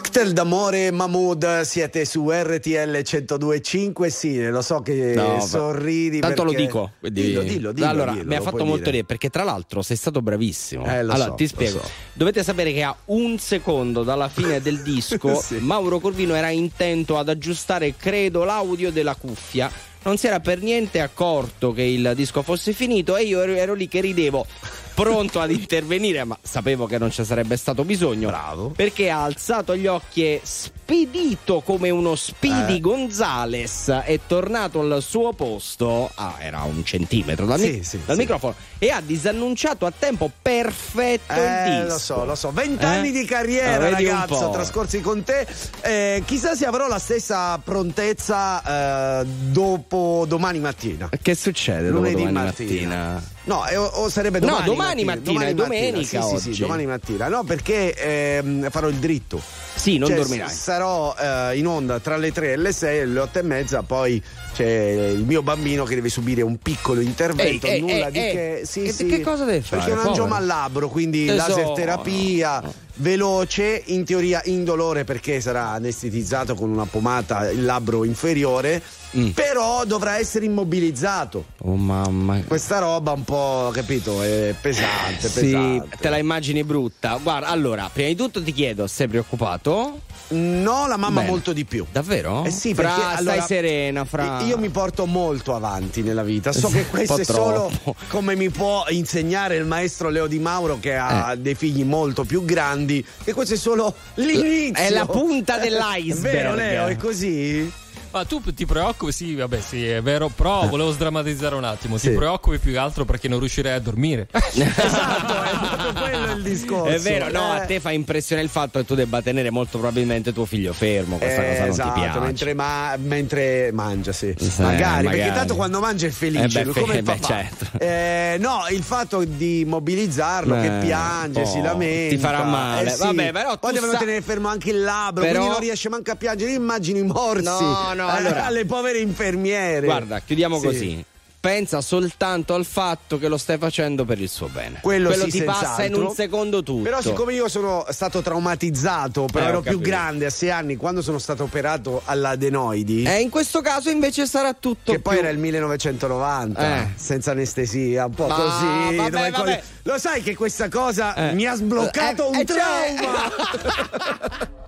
Cocktail d'amore Mahmood, siete su RTL 1025. Sì, lo so che No, sorridi. Tanto perché- lo dico. quindi- Dillo, dillo, dillo, allora, dillo, mi ha fatto molto ridere perché, tra l'altro, sei stato bravissimo. Eh, lo allora, so, ti spiego. so. Dovete sapere che a un secondo dalla fine del disco, Sì. Mauro Corvino era intento ad aggiustare, credo, l'audio della cuffia. Non si era per niente accorto che il disco fosse finito e io ero, ero lì che ridevo. Pronto ad intervenire, ma sapevo che non ci sarebbe stato bisogno. Bravo. Perché ha alzato gli occhi e spedito come uno Speedy Eh. Gonzales è tornato al suo posto. Ah, era un centimetro dal, Sì, mi- sì, dal sì. microfono e ha disannunciato a tempo perfetto il Eh, disco. lo so, lo so. Vent'anni Eh? di carriera, Ah, ragazzo, trascorsi con te. Eh, chissà se avrò la stessa prontezza eh, dopo domani mattina. Che succede dopo Lunedì domani mattina. mattina? No, eh, o, sarebbe No, domani, domani mattina, è domenica Sì, sì, sì, oggi. domani mattina. No, perché ehm, farò il dritto. Sì, non Cioè, dormirai. s- Sarò eh, in onda tra le 3 e le 6 e le 8 e mezza, poi c'è il mio bambino che deve subire un piccolo intervento, Ehi, ehi, nulla ehi, di ehi. che. Sì, sì. che cosa deve fare, Perché è un angioma povero? al labbro, quindi Tesoro. laser terapia. Veloce, in teoria indolore perché sarà anestetizzato con una pomata il labbro inferiore, Mm. però dovrà essere immobilizzato. Oh mamma. Questa roba un po', capito, è pesante, Sì, pesante. te la immagini brutta. Guarda, allora, prima di tutto ti chiedo, sei preoccupato? No, la mamma Bene. molto di più. Davvero? Eh sì, Fra, perché stai allora, serena, fra. Io mi porto molto avanti nella vita. So che questo è solo come mi può insegnare il maestro Leo Di Mauro, che ha Eh. dei figli molto più grandi. Che questo è solo l'inizio. È la punta dell'iceberg. È vero, Leo, è così? Ma tu ti preoccupi? Sì, vabbè, sì, è vero. Però volevo sdrammatizzare un attimo. Ti Sì. preoccupi più che altro perché non riuscirei a dormire. Esatto, è proprio quello il discorso. È vero, no, Eh. a te fa impressione il fatto che tu debba tenere molto probabilmente tuo figlio fermo. Questa Eh, cosa non esatto, ti piace. Mentre, ma- mentre mangia, sì. Sì, magari, magari. perché tanto quando mangia è felice, Eh beh, come fe- beh, certo. Eh, no, il fatto di mobilizzarlo, Eh, che piange, oh, si lamenta. ti farà male. Eh sì. Vabbè, però Poi devono sa- tenere fermo anche il labbro, Però- quindi non riesce manco a piangere. Io Immagino i morsi. No, no, eh, allora- alle povere infermiere. Guarda, chiudiamo Sì. così. Pensa soltanto al fatto che lo stai facendo per il suo bene. Quello, sì, ti passa in senz'altro. un secondo tutto. Però siccome io sono stato traumatizzato, però Eh, ero più grande a sei anni quando sono stato operato all'adenoidi. Eh, in questo caso invece sarà tutto Che poi più- era il 1990, Eh. senza anestesia, un po' Ma così. vabbè, vabbè. col- Lo sai che questa cosa Eh. mi ha sbloccato Eh, un eh, trauma?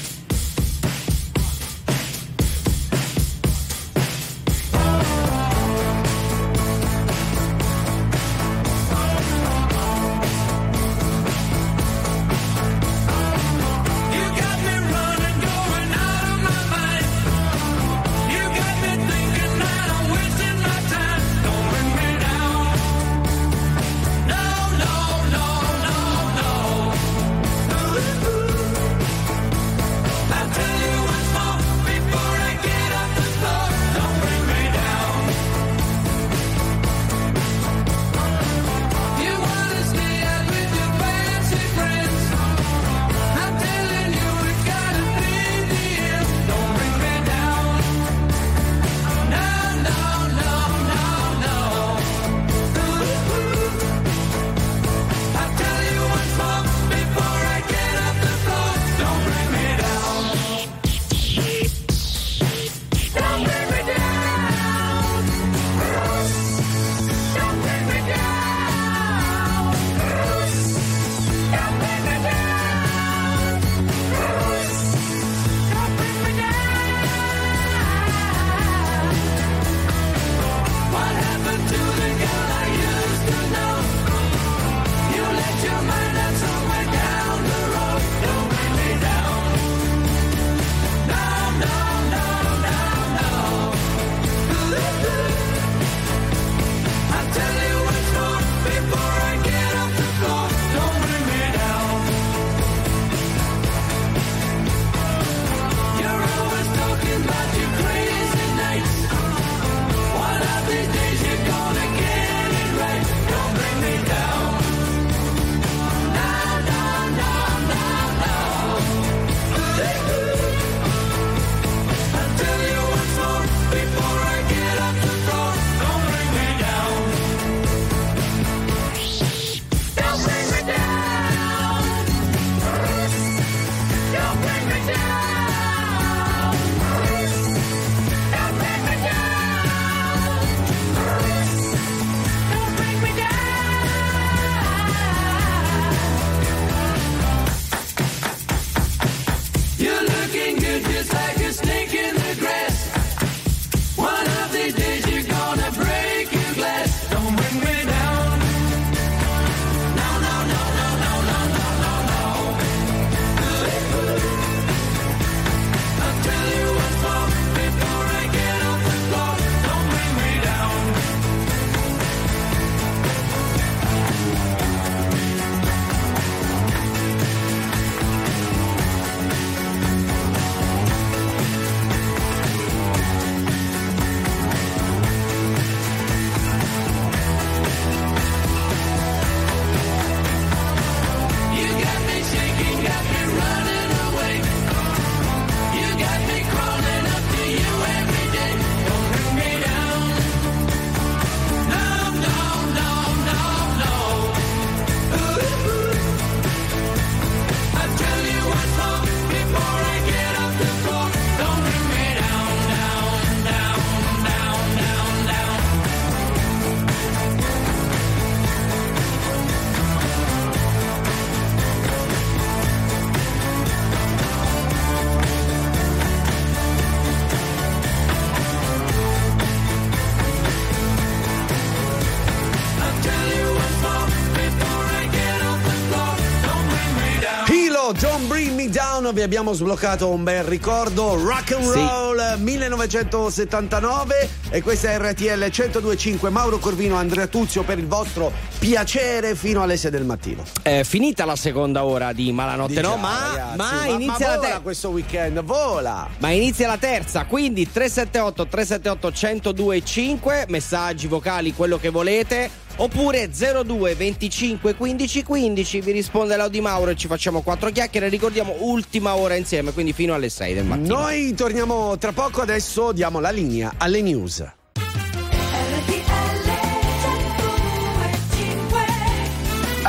Down, vi abbiamo sbloccato un bel ricordo, rock and Sì. roll 1979 e questa è RTL 1025 Mauro Corvino, Andrea Tuzio per il vostro piacere fino alle 6 del mattino. È finita la seconda ora di Malanotte, Di no? Ma, ragazzi, ma ma- inizia ma la terza. questo weekend, vola! Ma inizia la terza, quindi 378 378 1025, messaggi vocali, quello che volete. Oppure 02 25 15 15 vi risponde l'Audi Mauro e ci facciamo quattro chiacchiere. Ricordiamo ultima ora insieme, quindi fino alle 6 del mattino. Noi torniamo tra poco, adesso diamo la linea alle news.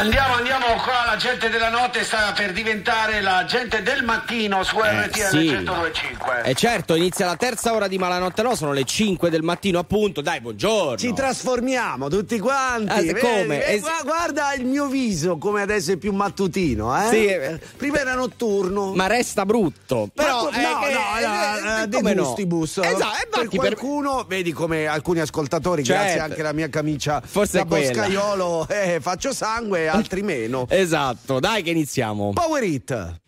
Andiamo, andiamo qua, la gente della notte sta per diventare la gente del mattino su RTL Eh, sì. 1025. E certo, inizia la terza ora di Malanotte No, sono le 5 del mattino appunto. Dai, buongiorno. Ci trasformiamo tutti quanti. Vedi? come? Gua- Guarda il mio viso come adesso è più mattutino, eh? Sì, eh. Prima era notturno. Ma resta brutto. Però Ma- eh, no, che- no, eh, no, eh, eh, come de no? gustibus. Esatto, per e infatti per- qualcuno, vedi come alcuni ascoltatori, Certo. grazie anche alla mia camicia Forse da boscaiolo, eh, faccio sangue, altri meno. Esatto, dai che iniziamo. Power It.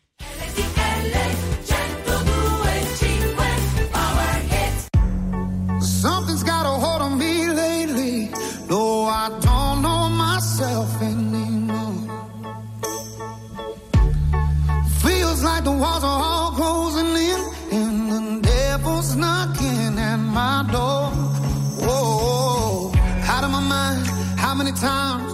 Something's got a hold on me lately. No, I don't know myself anymore. Feels like the walls are all closing in, and the devil's knocking at my door. Whoa, out of my mind. How many times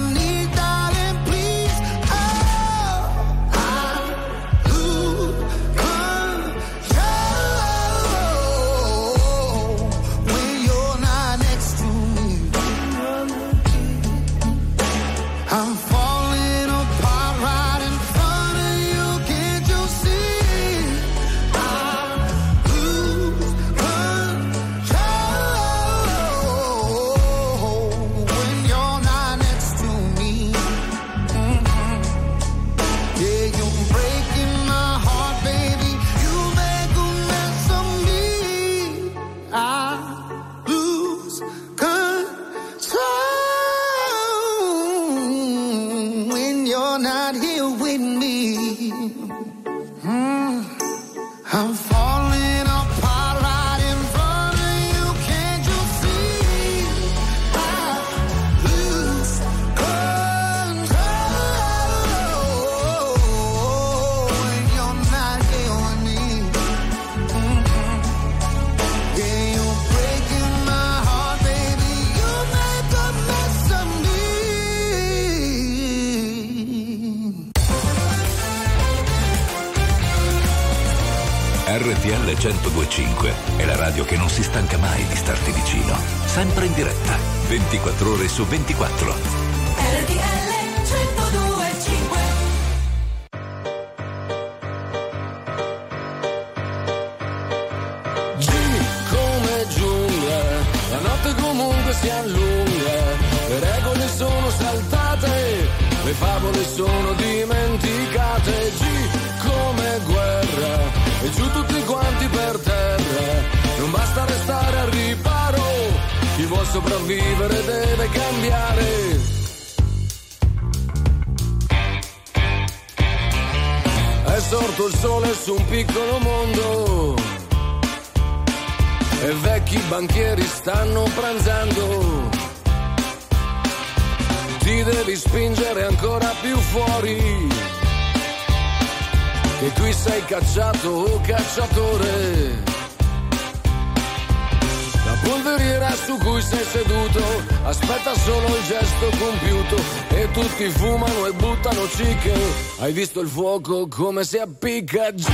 visto il fuoco come si appicca? G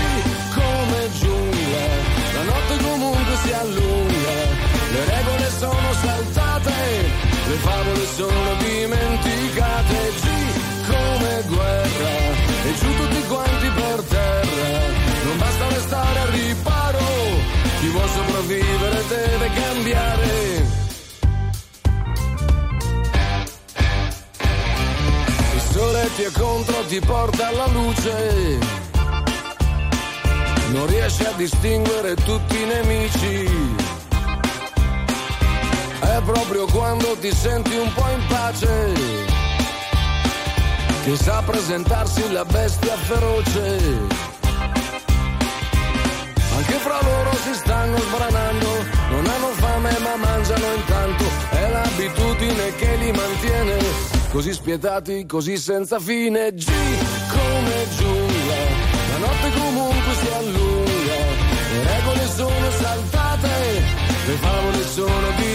come giungla, la notte comunque si allunga, le regole sono saltate, le favole sono dimenticate. G come guerra, e giù tutti quanti per terra, non basta restare al riparo, chi vuol sopravvivere deve cambiare. Ti contro, ti porta alla luce. Non riesci a distinguere tutti i nemici. È proprio quando ti senti un po' in pace che sa presentarsi la bestia feroce. Anche fra loro si stanno sbranando, non hanno fame ma mangiano intanto, è l'abitudine che li mantiene, così spietati, così senza fine. G come giungla, la notte comunque si allunga, le regole sono saltate, le favole sono dimenticate.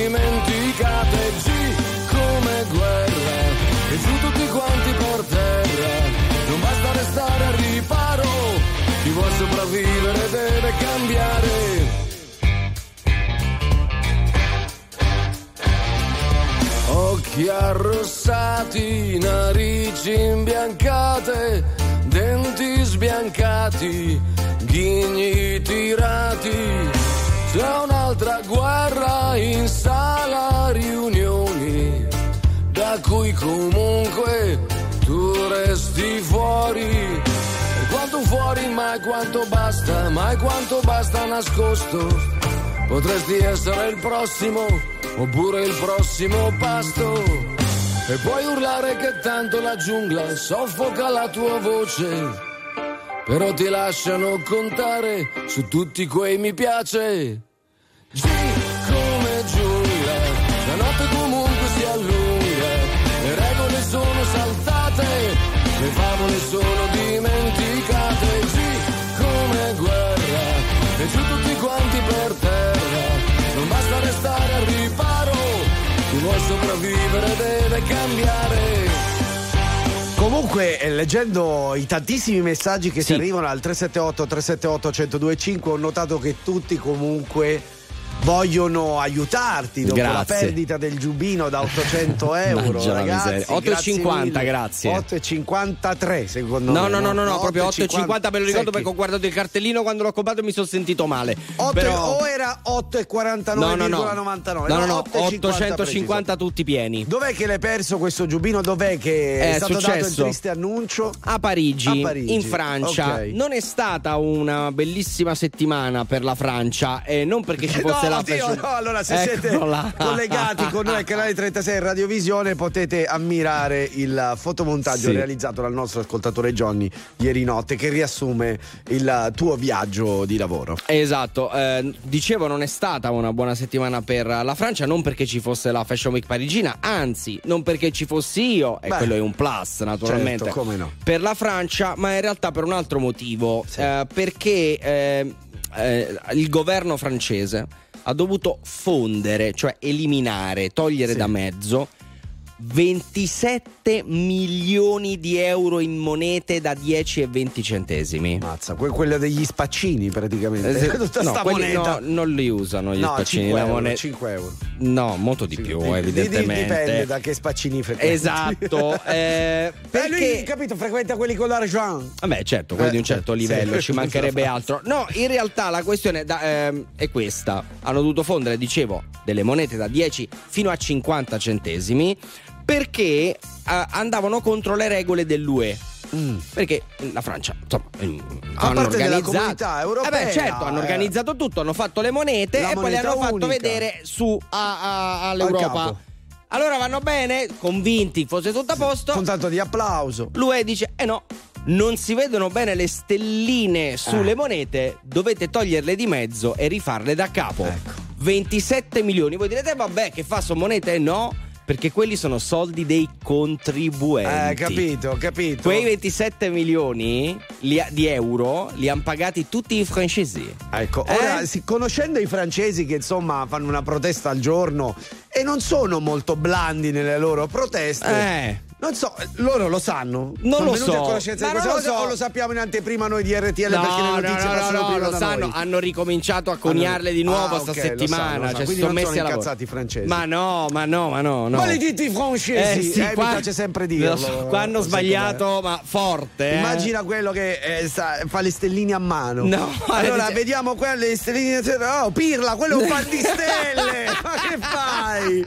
Occhi arrossati, narici imbiancate, denti sbiancati, ghigni tirati. C'è un'altra guerra in sala riunioni, da cui comunque tu resti fuori. E quanto fuori, mai quanto basta, mai quanto basta nascosto. Potresti essere il prossimo, oppure il prossimo pasto. E puoi urlare che tanto la giungla soffoca la tua voce. Però ti lasciano contare su tutti quei mi piace. G sopravvivere deve cambiare. Comunque, eh, leggendo i tantissimi messaggi che ci arrivano al 378 378 1025, ho notato che tutti comunque vogliono aiutarti dopo la Grazie. perdita del giubino da 800 euro. La ragazzi, miseria. 8,50, grazie. 8,53 secondo No, me. no, no, no, no, proprio 8,50 8,50 me lo ricordo perché ho guardato il cartellino quando l'ho comprato e mi sono sentito male. Otto- Però... O era 8,49,99 No, no, no. 99, No, no, no, 8,50 850 tutti pieni. Dov'è che l'hai perso questo giubino? Dov'è che è, È stato dato il successo triste annuncio? A Parigi, A Parigi. in Francia. Ok. Non è stata una bellissima settimana per la Francia, e non perché ci fosse no, la oddio, no, allora se Eccola. siete collegati con noi al canale 36 Radiovisione potete ammirare il fotomontaggio Sì. realizzato dal nostro ascoltatore Johnny ieri notte che riassume il tuo viaggio di lavoro. Esatto, eh, dicevo non è stata una buona settimana per la Francia, non perché ci fosse la Fashion Week parigina, anzi non perché ci fossi io, e Beh, quello è un plus naturalmente, certo, come no. per la Francia, ma in realtà per un altro motivo, eh, perché eh, eh, il governo francese ha dovuto fondere, cioè eliminare, togliere da mezzo 27 milioni di euro in monete da 10 e 20 centesimi. Mazza, que- quella degli spaccini praticamente. Eh, Tutta no, quelli no, non li usano gli No, spaccini 5 la euro, moneta. 5 euro. No, molto di più, Di- di- evidentemente. Dipende da che spaccini frequenti. Esatto, eh, Eh, perché lui, capito, frequenta quelli con l'argent. Vabbè, certo, quelli di un Eh, certo sì. livello, ci mancherebbe Esatto. altro. No, in realtà la questione da- ehm, è questa. Hanno dovuto fondere, dicevo, delle monete da 10 fino a 50 centesimi perché eh, andavano contro le regole dell'UE. Perché la Francia, insomma, Fa hanno organizzato. comunità europea, Eh beh, certo, hanno eh. organizzato tutto, hanno fatto le monete La e poi le hanno fatto unica. vedere su a- a- Al all'Europa. Allora vanno bene, convinti fosse tutto a posto. Con tanto di applauso. L'UE dice: Eh no, non si vedono bene le stelline sulle Eh. monete, dovete toglierle di mezzo e rifarle da capo. Ecco. 27 milioni. Voi direte, vabbè, che fa sono monete? No, perché quelli sono soldi dei contribuenti. Eh, capito, capito. Quei 27 milioni li di euro li hanno pagati tutti i francesi. Ecco, Eh? ora sì, conoscendo i francesi che insomma fanno una protesta al giorno e non sono molto blandi nelle loro proteste. Eh. Non so, loro lo sanno. Non Sono lo so. a conoscenza di Ma questa non lo cosa so. o lo sappiamo in anteprima noi di RTL perché le no, notizie no, passano no, prima lo da sanno, noi. hanno ricominciato a coniarle di nuovo Ah, sta ok, lo settimana. sanno, lo sanno. Cioè, Quindi sono non messi sono incazzati i francesi. Ma no, ma no, ma no, no. Maledetti francesi! Eh, sì, Eh, mi qua- piace sempre dirlo. Lo so, qua hanno sbagliato, ma forte. eh. Immagina quello che eh, sta- fa le stelline a mano. No, allora dice- vediamo quelle stelline. Oh, pirla, quello è un pan di stelle! Ma che fai?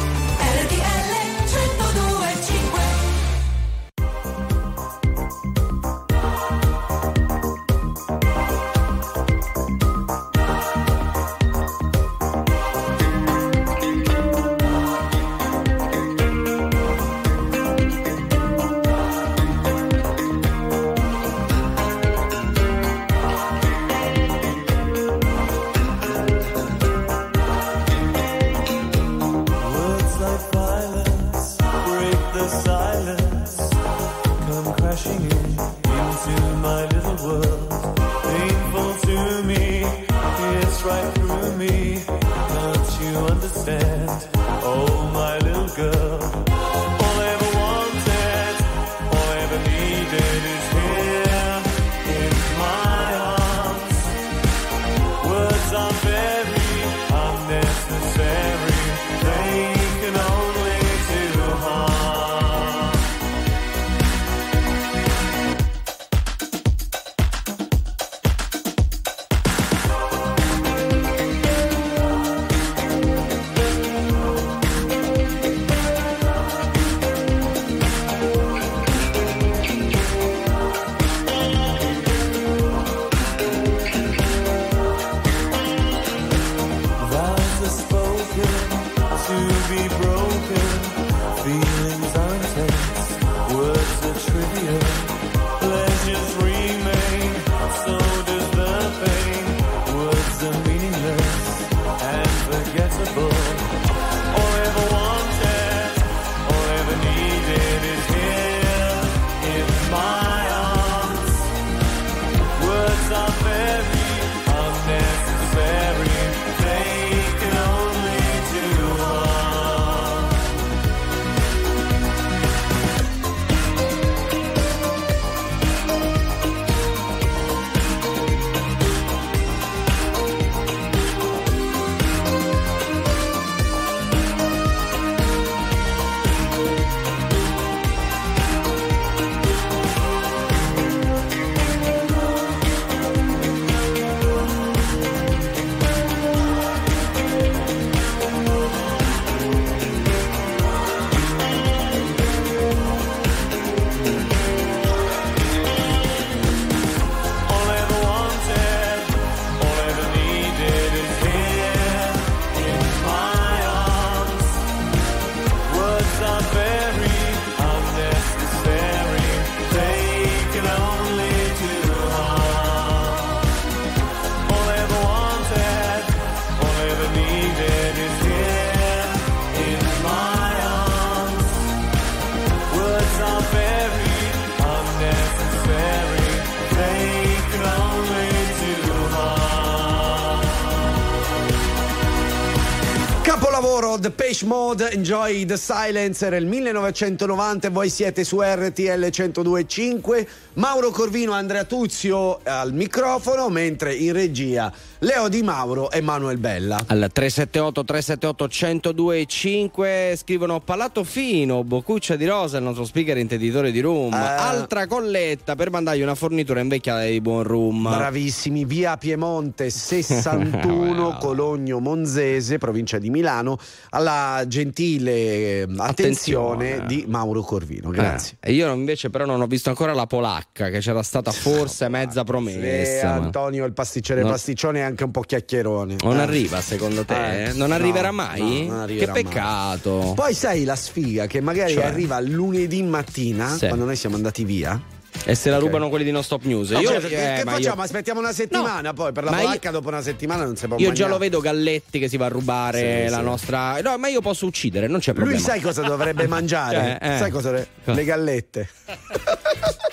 The Page Mode Enjoy the Silence era il 1990 e voi siete su RTL 102.5 Mauro Corvino Andrea Tuzio al microfono mentre in regia Leo Di Mauro e Manuel Bella Al 378 378 1025 scrivono Palato Fino, Boccuccia di Rosa, il nostro speaker intenditore di rum. Eh. Altra colletta per mandargli una fornitura invecchiata di buon rum. Bravissimi, via Piemonte 61, Cologno Monzese, provincia di Milano, alla gentile eh, attenzione, Attenzione. di Mauro Corvino. Grazie. Eh, e io invece però non ho visto ancora la polacca che c'era stata forse mezza promessa. ma- Antonio il pasticcere No. pasticcione anche un po' chiacchierone. Non Eh. arriva secondo te? Eh, non no, arriverà mai? no, non arriverà che mai. peccato. Poi sai la sfiga che magari Cioè? arriva lunedì mattina Sì. quando noi siamo andati via. E se la Ok. rubano quelli di No Stop News. No, io, cioè, che, eh, che facciamo? io- Aspettiamo una settimana poi per la ma io- polacca dopo una settimana non si può Io già mangiare. lo vedo Galletti che si va a rubare Sì, la sì. nostra. No, ma io posso uccidere, non c'è problema. Lui sai cosa dovrebbe mangiare? Eh, eh. Sai cosa? Le gallette.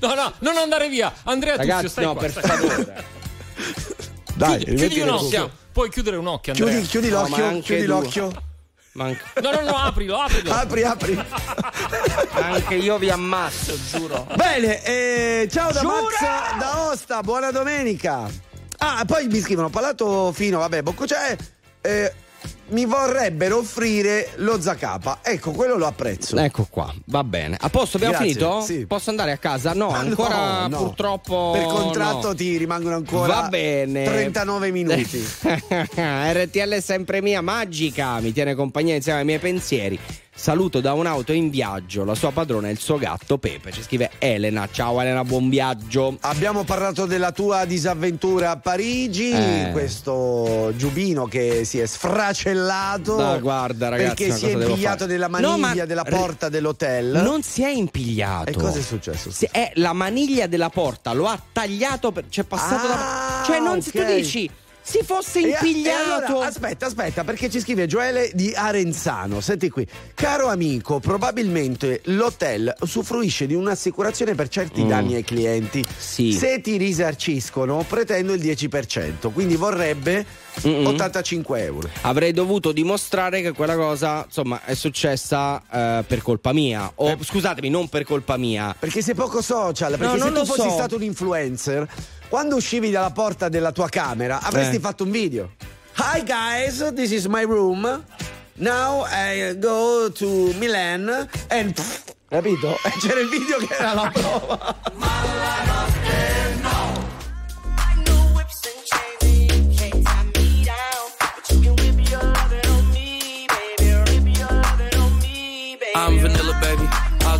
No, no, non andare via. Andrea Tuzio, Ragazzi, stai no, qua, per stai favore. Dai, Chiudi, chiudi un le occhio. cuffie. Puoi chiudere un occhio, Andrea. Chiudi, chiudi No, l'occhio, chiudi due. l'occhio. Manca- No, no, no, aprilo, aprilo. Apri, apri. Anche io vi ammazzo, giuro. Bene, eh, ciao da Giura! Max da Osta, buona domenica. Ah, poi mi scrivono Palato Fino, vabbè, Bocco c'è. Eh, mi vorrebbero offrire lo Zacapa. Ecco, quello lo apprezzo. Ecco qua, va bene. A posto, abbiamo Grazie, finito? sì. Posso andare a casa? No, Ma ancora no, no. purtroppo. Per contratto no. ti rimangono ancora Va bene. 39 minuti. RTL è sempre mia, magica, mi tiene compagnia insieme ai miei pensieri. Saluto da un'auto in viaggio, la sua padrona e il suo gatto Pepe. Ci scrive Elena. Ciao Elena, buon viaggio. Abbiamo parlato della tua disavventura a Parigi, Eh. questo giubino che si è sfracellato. Ma guarda, ragazzi, perché si è impigliato No, maniglia ma- della porta dell'hotel. Non si è impigliato. E cosa è successo? Si- è la maniglia della porta, lo ha tagliato, per, c'è passato da. Cioè, non si tu Ah, dici. Si fosse impigliato. e allora, aspetta, aspetta, perché ci scrive Gioele di Arenzano. Senti qui, caro amico, probabilmente l'hotel usufruisce di un'assicurazione per certi Mm. danni ai clienti. Sì. Se ti risarciscono, pretendo il 10%, quindi vorrebbe Mm-mm. 85 euro. Avrei dovuto dimostrare che quella cosa, insomma, è successa eh, per colpa mia. O scusatemi, non per colpa mia. Perché sei poco social, perché No, se non tu fossi so. stato un influencer, quando uscivi dalla porta della tua camera avresti Eh. fatto un video. Hi guys, this is my room. Now I go to Milan and capito? E c'era il video che era la prova. I'm vanilla, baby.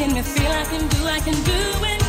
making me feel I can do, I can do anything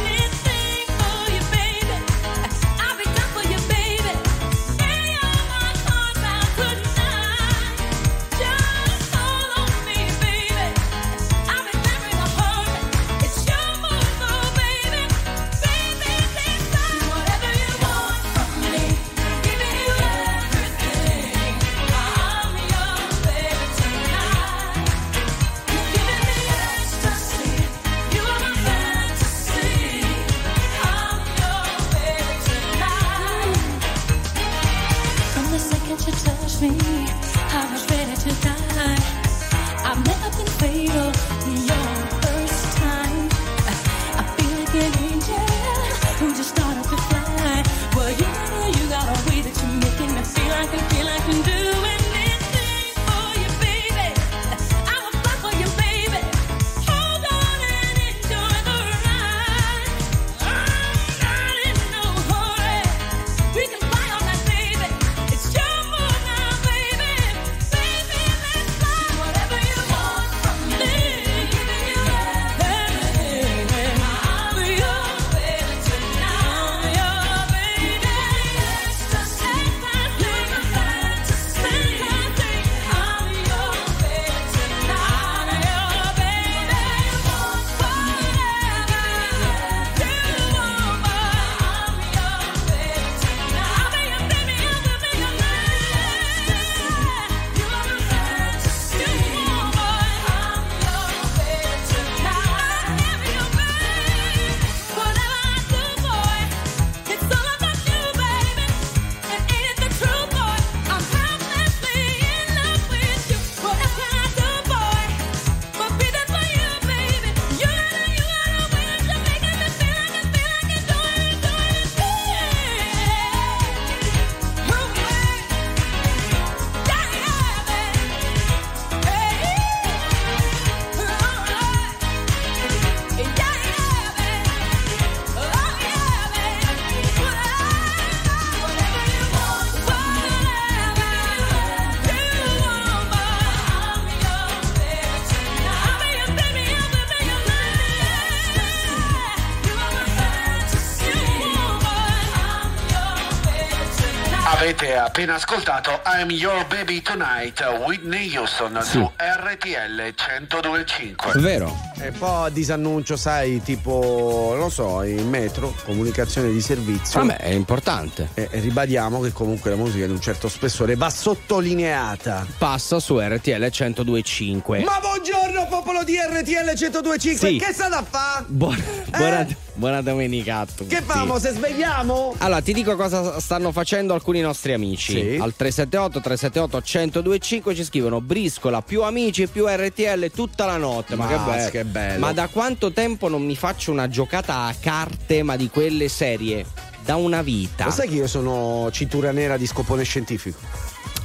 appena ascoltato I'm Your Baby Tonight, Whitney Houston su RTL 1025. Vero. E poi disannuncio, sai, tipo, non so, in metro, comunicazione di servizio. Vabbè, è importante. E, e ribadiamo che comunque la musica di un certo spessore va sottolineata. Passa su RTL 1025. Ma buongiorno popolo di RTL 1025, Sì. che sta da fa? Buona, buona, buona domenica. Che famo, se svegliamo? Allora, ti dico cosa stanno facendo alcuni nostri amici. Sì. Al 378 378 1025 ci scrivono briscola più amici e più RTL tutta la notte. Ma, Ma che, bello. che bello. Ma da quanto tempo non mi faccio una giocata a carte, ma di quelle serie? Da una vita. Lo sai che io sono cintura nera di scopone scientifico?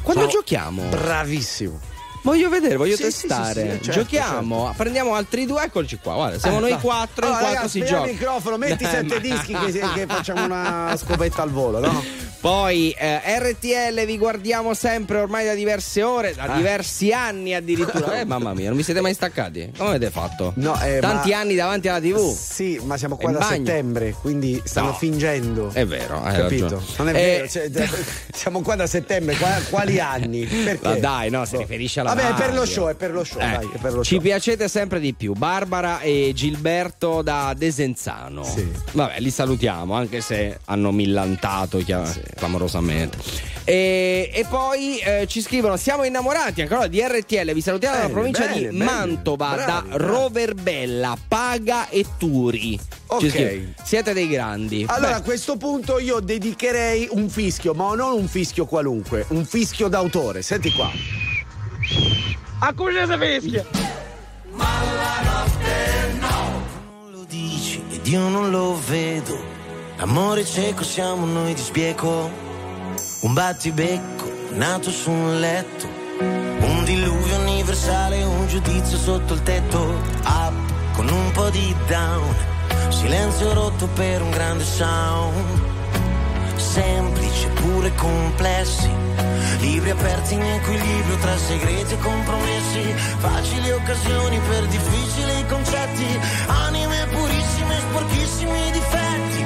Quando Sono giochiamo? Bravissimo. Voglio vedere, voglio Sì, testare. sì, sì, certo, Giochiamo, prendiamo altri due, eccoci qua. Guarda, siamo Eh, noi quattro, Allora, in quattro ragazzi, si gioca. il microfono, metti Dai, sette ma- dischi che, che facciamo una scopetta al volo, no? Poi eh, RTL vi guardiamo sempre ormai da diverse ore, da Ah. diversi anni addirittura. Eh, mamma mia, non vi siete mai staccati? Come avete fatto? No, eh, Tanti ma- anni davanti alla TV. Sì, ma siamo qua In da bagno. settembre, quindi stanno No. fingendo. È vero, hai Capito? ragione. Non è Eh, vero, cioè, siamo qua da settembre, qua- quali anni? Perché? Ma dai, no, si riferisce alla Vabbè, è per lo show, è per lo show, Eh, dai, è per lo Ci show. piacete sempre di più. Barbara e Gilberto da Desenzano. Vabbè, li salutiamo, anche se hanno millantato chia- clamorosamente. E, e poi eh, ci scrivono: Siamo innamorati ancora di RTL. Vi salutiamo dalla Bene, provincia bene, di bene. Mantova, Bravi, da bravi. Roverbella, Paga e Turi. Ok. Siete dei grandi. Allora, a Beh, questo punto io dedicherei un fischio, ma non un fischio qualunque, un fischio d'autore. Senti qua. A cosa si fischia? dici ed io non lo vedo. Amore cieco siamo noi di sbieco. Un battibecco nato su un letto. Un diluvio universale, un giudizio sotto il tetto. Up con un po' di down. Silenzio rotto per un grande sound. Semplici pure complessi. Libri aperti in equilibrio tra segreti e compromessi. Facili occasioni per difficili concetti. Anime purissime, sporchissimi difetti.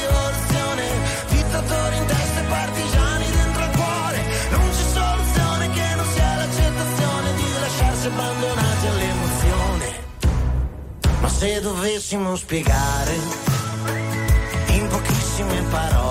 lasciarsi abbandonati all'emozione. Ma se dovessimo spiegare in pochissime parole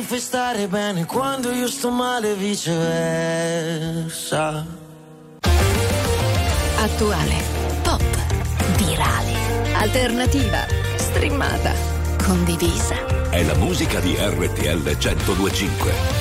mi fai stare bene quando io sto male e viceversa. Attuale, pop, virale, alternativa, streamata, condivisa. È la musica di RTL 1025.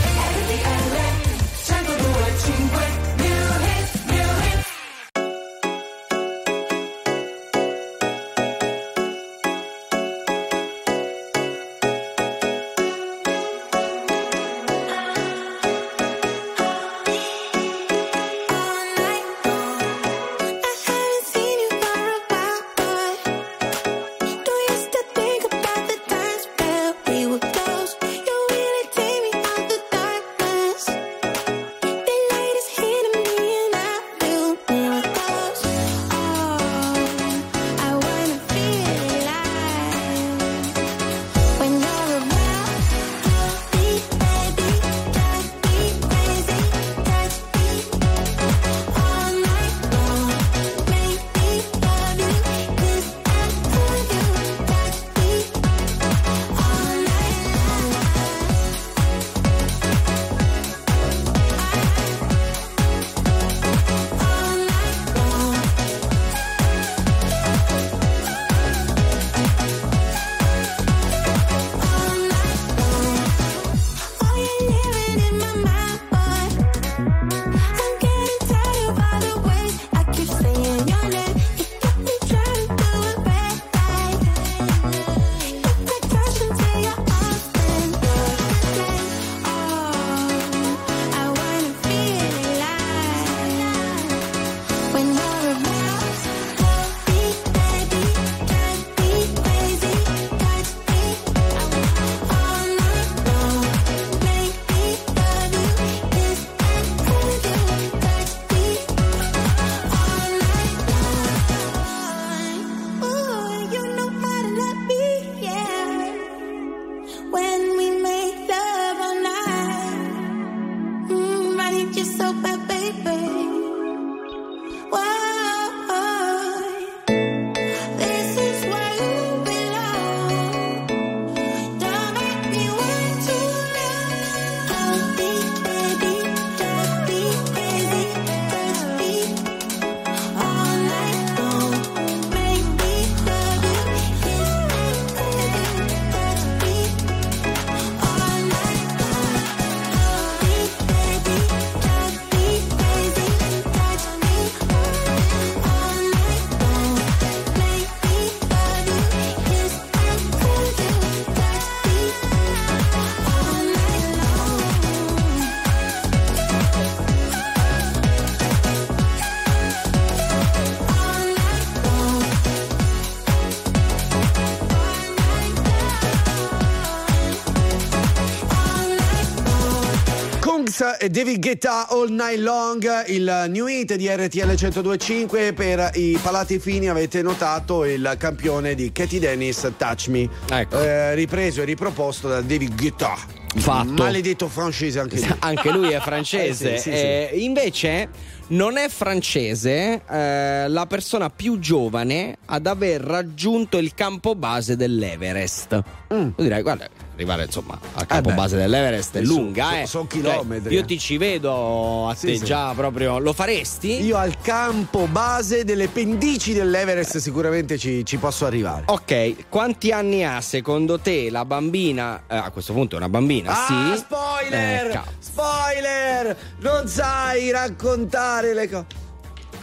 David Guetta All Night Long, il new hit di RTL 1025 per i palati fini avete notato il campione di Katie Dennis Touch Me. Ecco. Eh, ripreso e riproposto da David Guetta. Fatto. Maledetto francese anche lui. Anche lui è francese. Eh, sì, sì, sì. Eh, invece non è francese eh, la persona più giovane ad aver raggiunto il campo base dell'Everest. Tu direi, guarda, arrivare insomma al campo Mm. beh. base dell'Everest è lunga, so- eh. son Cioè, chilometri, io eh. ti ci vedo a te sì. già proprio. Lo faresti? Io al campo base delle pendici dell'Everest sicuramente ci, ci posso arrivare. Ok, quanti anni ha secondo te la bambina? eh, a questo punto è una bambina, Ah, sì. spoiler! Eh, spoiler! Non sai raccontare le cose.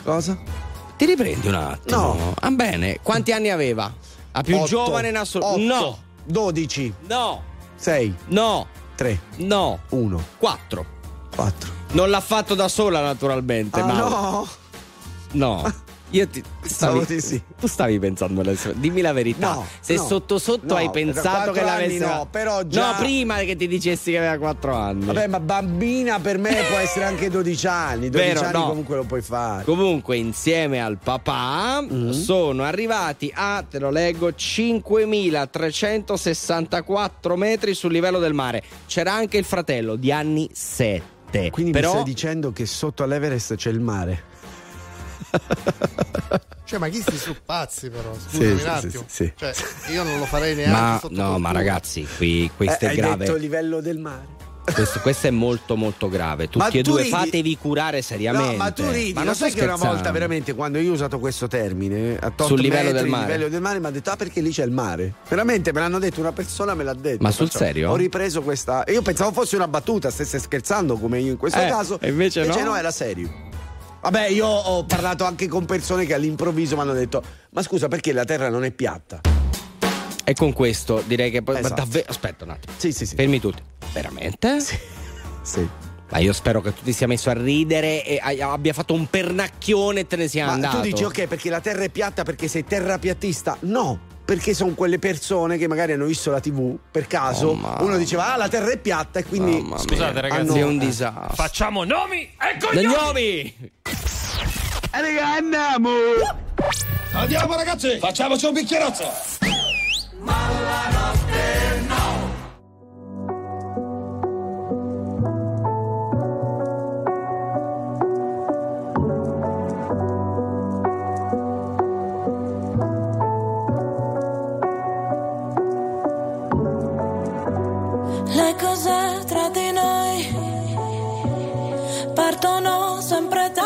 Cosa? Ti riprendi un attimo? No. Ah, bene. Quanti anni aveva? La più Otto. giovane in assoluto? No. 12. No. 6. No. 3. No. 1. 4. 4. Non l'ha fatto da sola, naturalmente. Ah, ma no. No. Io ti. Pensavo stavi- sì. Tu stavi pensando sue- Dimmi la verità. No, Se no, sotto sotto no, hai pensato che l'avessi. no, però già- No, prima che ti dicessi che aveva 4 anni. Vabbè, ma bambina per me può essere anche 12 anni. 12 Vero, anni no. comunque lo puoi fare. Comunque, insieme al papà Mm-hmm. sono arrivati a, te lo leggo, 5.364 metri sul livello del mare. C'era anche il fratello di anni 7. Quindi Però mi stai dicendo che sotto all'Everest c'è il mare. Cioè, ma chi sti su pazzi, però? Scusami sì, un attimo. sì, sì, Cioè, io non lo farei neanche Ma sotto no, ma ragazzi, qui questo Eh, è hai grave. detto il livello del mare. Questo, questo è molto molto grave. Ma Tutti e tu due ridi- fatevi curare seriamente. No, ma tu ridi, Ma ma non sai che una volta veramente quando io ho usato questo termine a tot Sul livello metri del mare. livello del mare mi ha detto ah perché lì c'è il mare veramente me l'hanno detto una persona me l'ha detto Ma sul Perciò serio? ho ripreso questa io pensavo fosse una battuta stesse scherzando come io in questo Eh, caso e invece no? era serio vabbè io ho parlato anche con persone che all'improvviso mi hanno detto ma scusa perché la terra non è piatta E con questo direi che ma Esatto. davvero. Aspetta un attimo. sì sì sì Fermi tutti. Veramente? sì Ma io spero che tu ti sia messo a ridere e abbia fatto un pernacchione e te ne sia ma andato. tu dici ok perché la terra è piatta perché sei terrapiattista no perché sono quelle persone che magari hanno visto la tv per caso Oh, ma- uno diceva ah la terra è piatta e quindi mia. Scusate, ragazzi, hanno- È un disastro. Facciamo nomi e Gli cognomi! gnomi! Eh, raga, andiamo! Andiamo ragazzi, facciamoci un bicchierozzo. Le cose tra di noi? Partono sempre dalla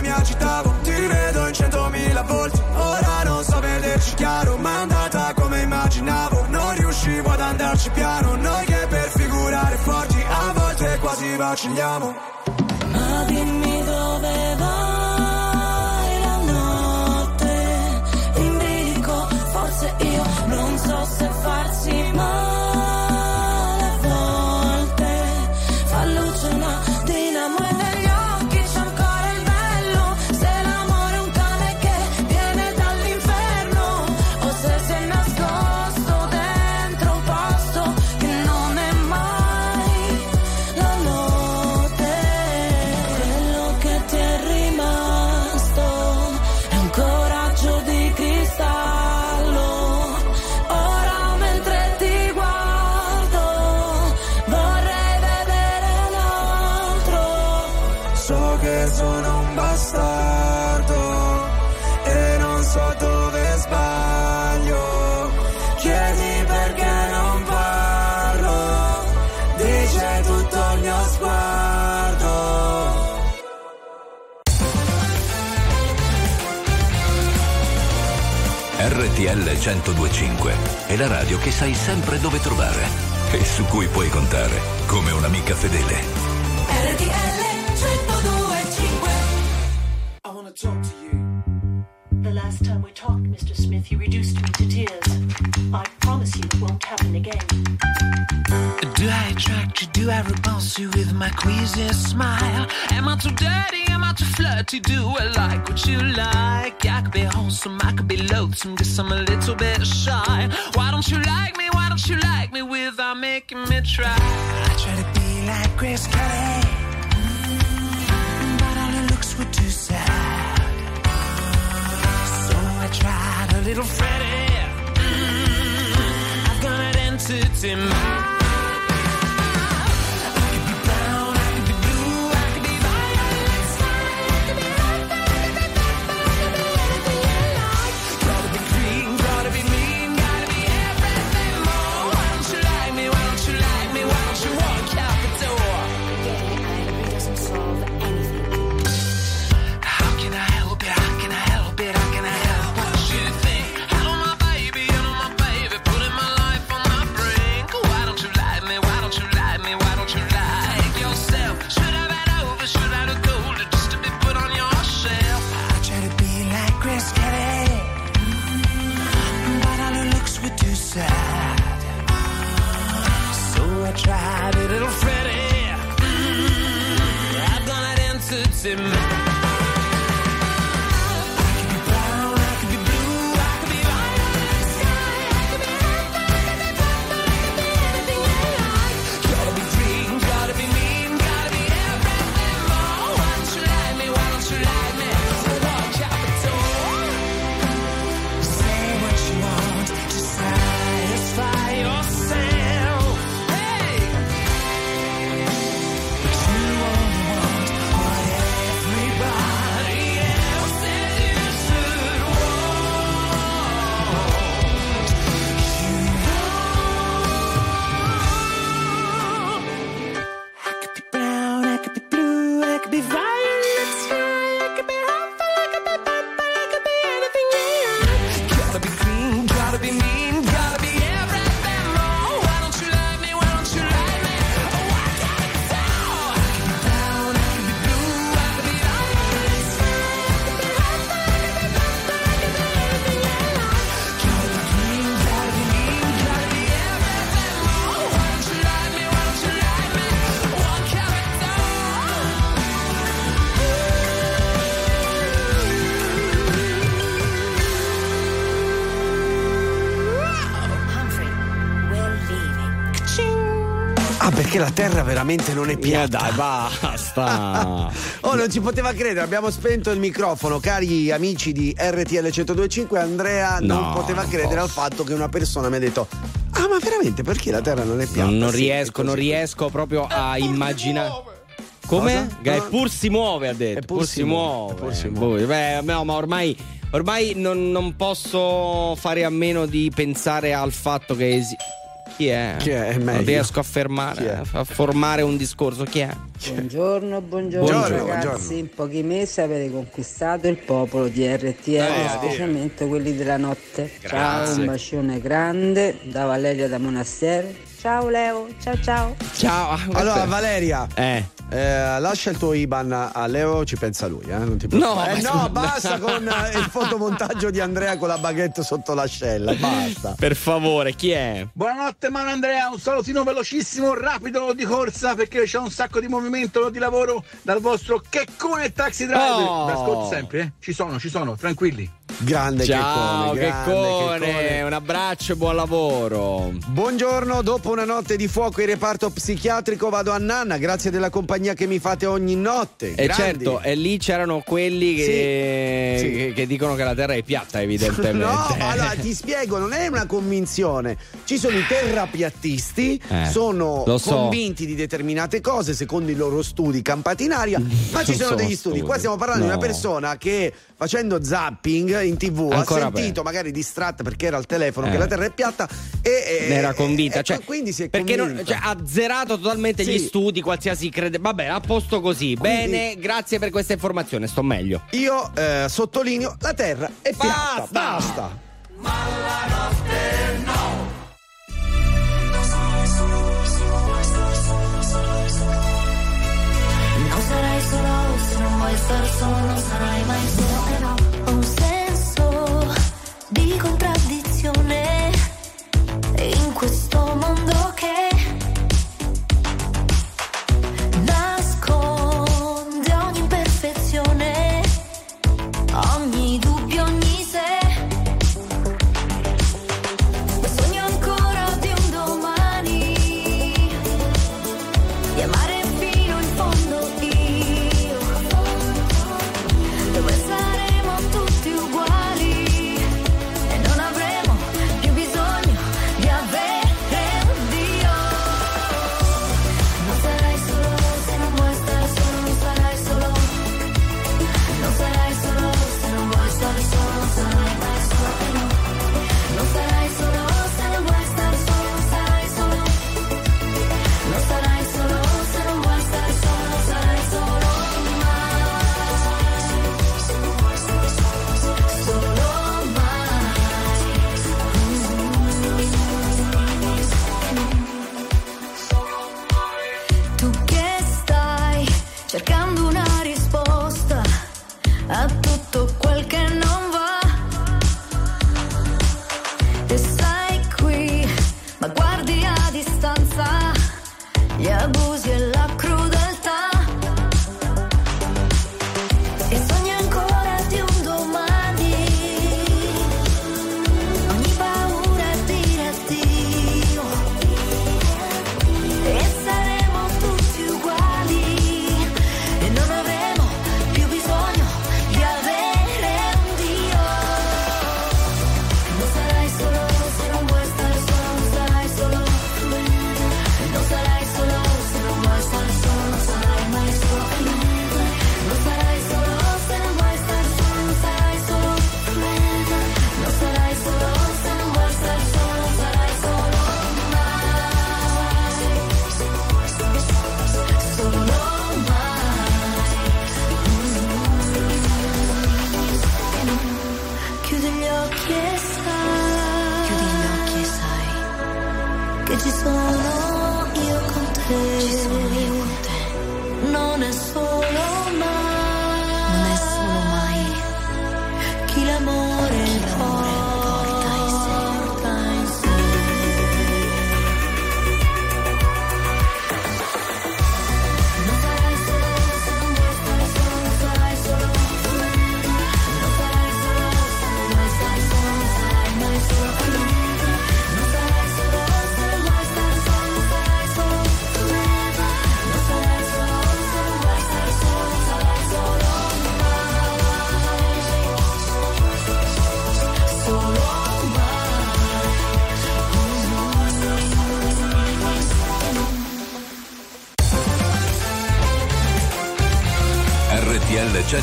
mi agitavo Ti rivedo in centomila volti. Ora non so vederci chiaro Ma è andata come immaginavo. Non riuscivo ad andarci piano Noi che per figurare forti A volte quasi va accendiamo. Ma dimmi dove vai la notte? In bilico, forse io non so se farsi 1025 è la radio che sai sempre dove trovare e su cui puoi contare come un'amica fedele. RTL 1025 I wanna talk to you. The last time we talked, Mr. Smith, you reduced me to tears. I promise you it won't happen again. Do I attract you? Do I repulse you with my queasy smile? Am I too dirty? Am I too flirty? Do I like what you like? I could be wholesome, I could loathsome, guess I'm a little bit shy. Why don't you like me? Why don't you like me without making me try? I try to be like Grace Kelly, mm, but all her looks were too sad. So I tried a little Freddie. Mm, I've got an entity mind. La terra veramente non è piatta. dai, basta. oh, non ci poteva credere, abbiamo spento il microfono, cari amici di RTL 1025. Andrea non No, poteva non credere posso. al fatto che una persona mi ha detto: Ah, ma veramente perché la terra non è piatta? Non, non Sì, riesco, non riesco proprio a immaginare. Come? Cosa? Eppur si muove, ha detto. Eppur Eppur si si muove, muove. eppur si Boh, beh, no, ma ormai, ormai non, non posso fare a meno di pensare al fatto che esi- Chi è? Chi è? Non riesco a fermare, a formare un discorso. Chi è? Buongiorno, buongiorno, Buongiorno, ragazzi. buongiorno. In pochi mesi avete conquistato il popolo di RTL, Eh, specialmente quelli della notte. Ciao, Grazie. un bacione grande da Valeria da Monastero. Ciao Leo, ciao ciao. Ciao. Allora, Valeria. Eh. eh, lascia il tuo IBAN a Leo, ci pensa lui, eh? Non ti preoccupare. No, Eh, no, basta con eh, il fotomontaggio di Andrea con la baguette sotto l'ascella. Basta. Per favore, chi è? Buonanotte Mano Andrea, un salutino velocissimo, rapido di corsa perché c'è un sacco di movimento di lavoro dal vostro Checcone Taxi Driver. Oh. Ascolto sempre, eh? Ci sono, ci sono, tranquilli. Grande Ciao, Checcone, grande Checcone, un abbraccio e buon lavoro. Buongiorno, dopo una notte di fuoco in reparto psichiatrico vado a Nanna, grazie della compagnia che mi fate ogni notte. E Grandi. certo, e lì c'erano quelli che, Sì, sì. che- dicono che la Terra è piatta, evidentemente. No, allora ti spiego, non è una convinzione. Ci sono i terrapiattisti, Eh, sono so. convinti di determinate cose secondo i loro studi campati in aria, ma ci Non sono sono degli studi. Qua studi. stiamo parlando di No. una persona che facendo zapping in tv Ancora ha sentito, magari distratta perché era al telefono, Eh. che la Terra è piatta e, Ne era convinta, e- cioè, quindi si è perché non- convinta. cioè, ha zerato totalmente gli Sì. studi, qualsiasi crede. Vabbè, a posto così. Bene, grazie per questa informazione, sto meglio. Io eh, sottolineo la Terra è piatta. Basta. Non sarai solo se non vuoi star solo, non sarai mai solo. In questo mondo che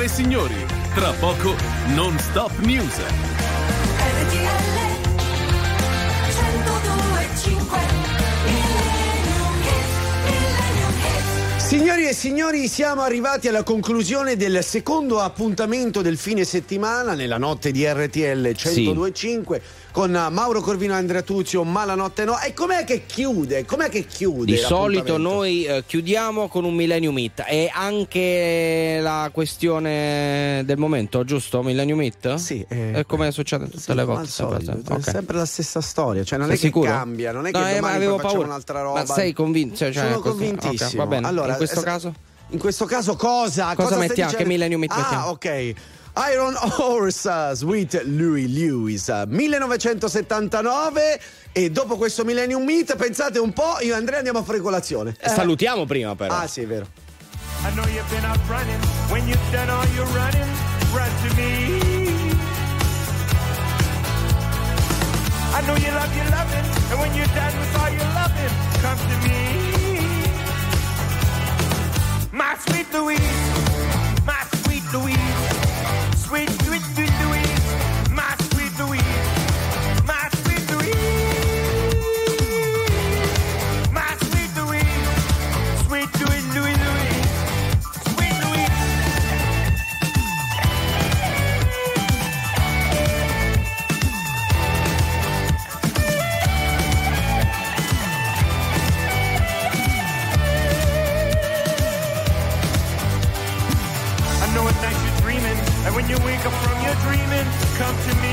Signore e signori, tra poco non stop news. Signori e signori, siamo arrivati alla conclusione del secondo appuntamento del fine settimana nella notte di RTL 1025 con Mauro Corvino e Andrea Tuzio, ma la notte no. E com'è che chiude? Com'è che chiude? Di solito noi eh, chiudiamo con un Millennium Hit. È anche la questione del momento, giusto? Millennium Hit? Sì. È come succede tutte le come volte. sempre, solito, sempre. è Ok. sempre la stessa storia, cioè non Sei è che sicuro? cambia, non è che No, eh, ma domani avevo paura. un'altra roba. Ma sei convinto? Cioè, Sono convintissimo. Ok, va bene. Allora, in questo es- caso? In questo caso cosa? Cosa stai mettiamo? Che Millennium Hit Ah, mettiamo? ok. Iron Horse Sweet Louis Lewis uh, 1979 e dopo questo Millennium Meet pensate un po' io e Andrea andiamo a fare colazione Eh, Salutiamo prima però. ah sì è vero I know you've been out running. When you've done all your running, run to me. I know you love your loving, and when you're done with all your loving, come to me. My sweet Louise, my sweet Louise, sweet come to me.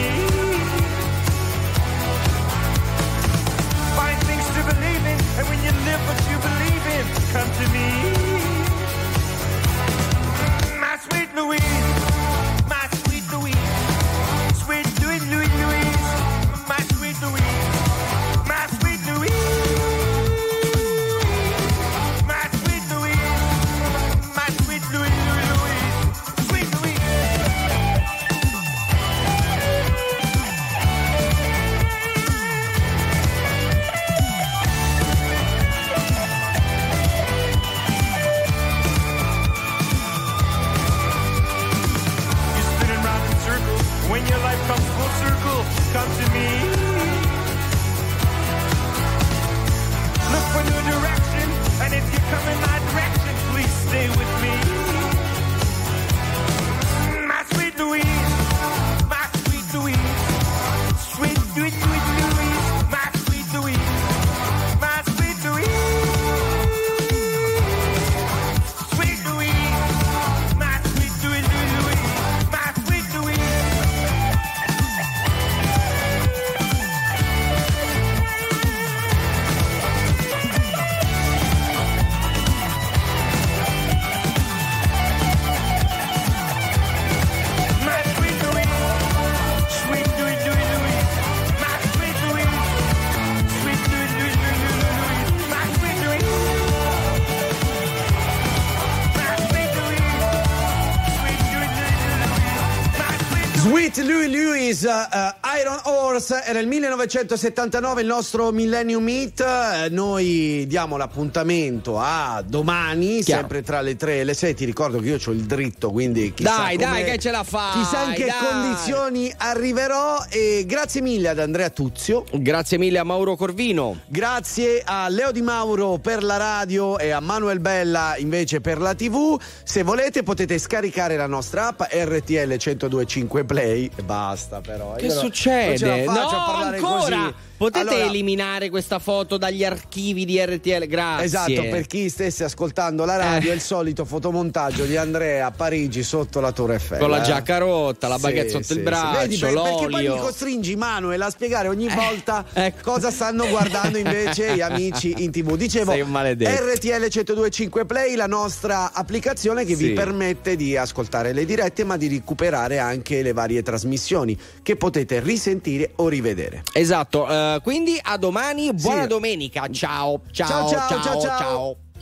Horse, era il 1979 il nostro Millennium Meet. Eh, noi diamo l'appuntamento a domani, Chiaro. sempre tra le 3 e le 6. Ti ricordo che io ho il dritto, quindi chissà Dai, dai, che ce la fai, Chissà in che dai. condizioni arriverò. E grazie mille ad Andrea Tuzio. Grazie mille a Mauro Corvino. Grazie a Leo Di Mauro per la radio e a Manuel Bella invece per la TV. Se volete potete scaricare la nostra app RTL 1025 Play e basta però. Che non- succede? No, a parlare ancora! così. Potete Allora, eliminare questa foto dagli archivi di RTL? Grazie. Esatto, per chi stesse ascoltando la radio, è il solito fotomontaggio di Andrea a Parigi sotto la Torre Eiffel. Con la eh. giacca rotta, la baguette sotto il braccio, Vedi, per- perché poi l'olio. mi costringi Manuel a spiegare ogni volta ecco. cosa stanno guardando invece gli amici in tv. Dicevo. RTL 1025 Play, la nostra applicazione che vi Sì. permette di ascoltare le dirette ma di recuperare anche le varie trasmissioni che potete risentire o rivedere. Esatto, eh, quindi a domani, buona Sì. domenica. Ciao, ciao, Ciao, ciao, ciao, ciao, ciao. ciao.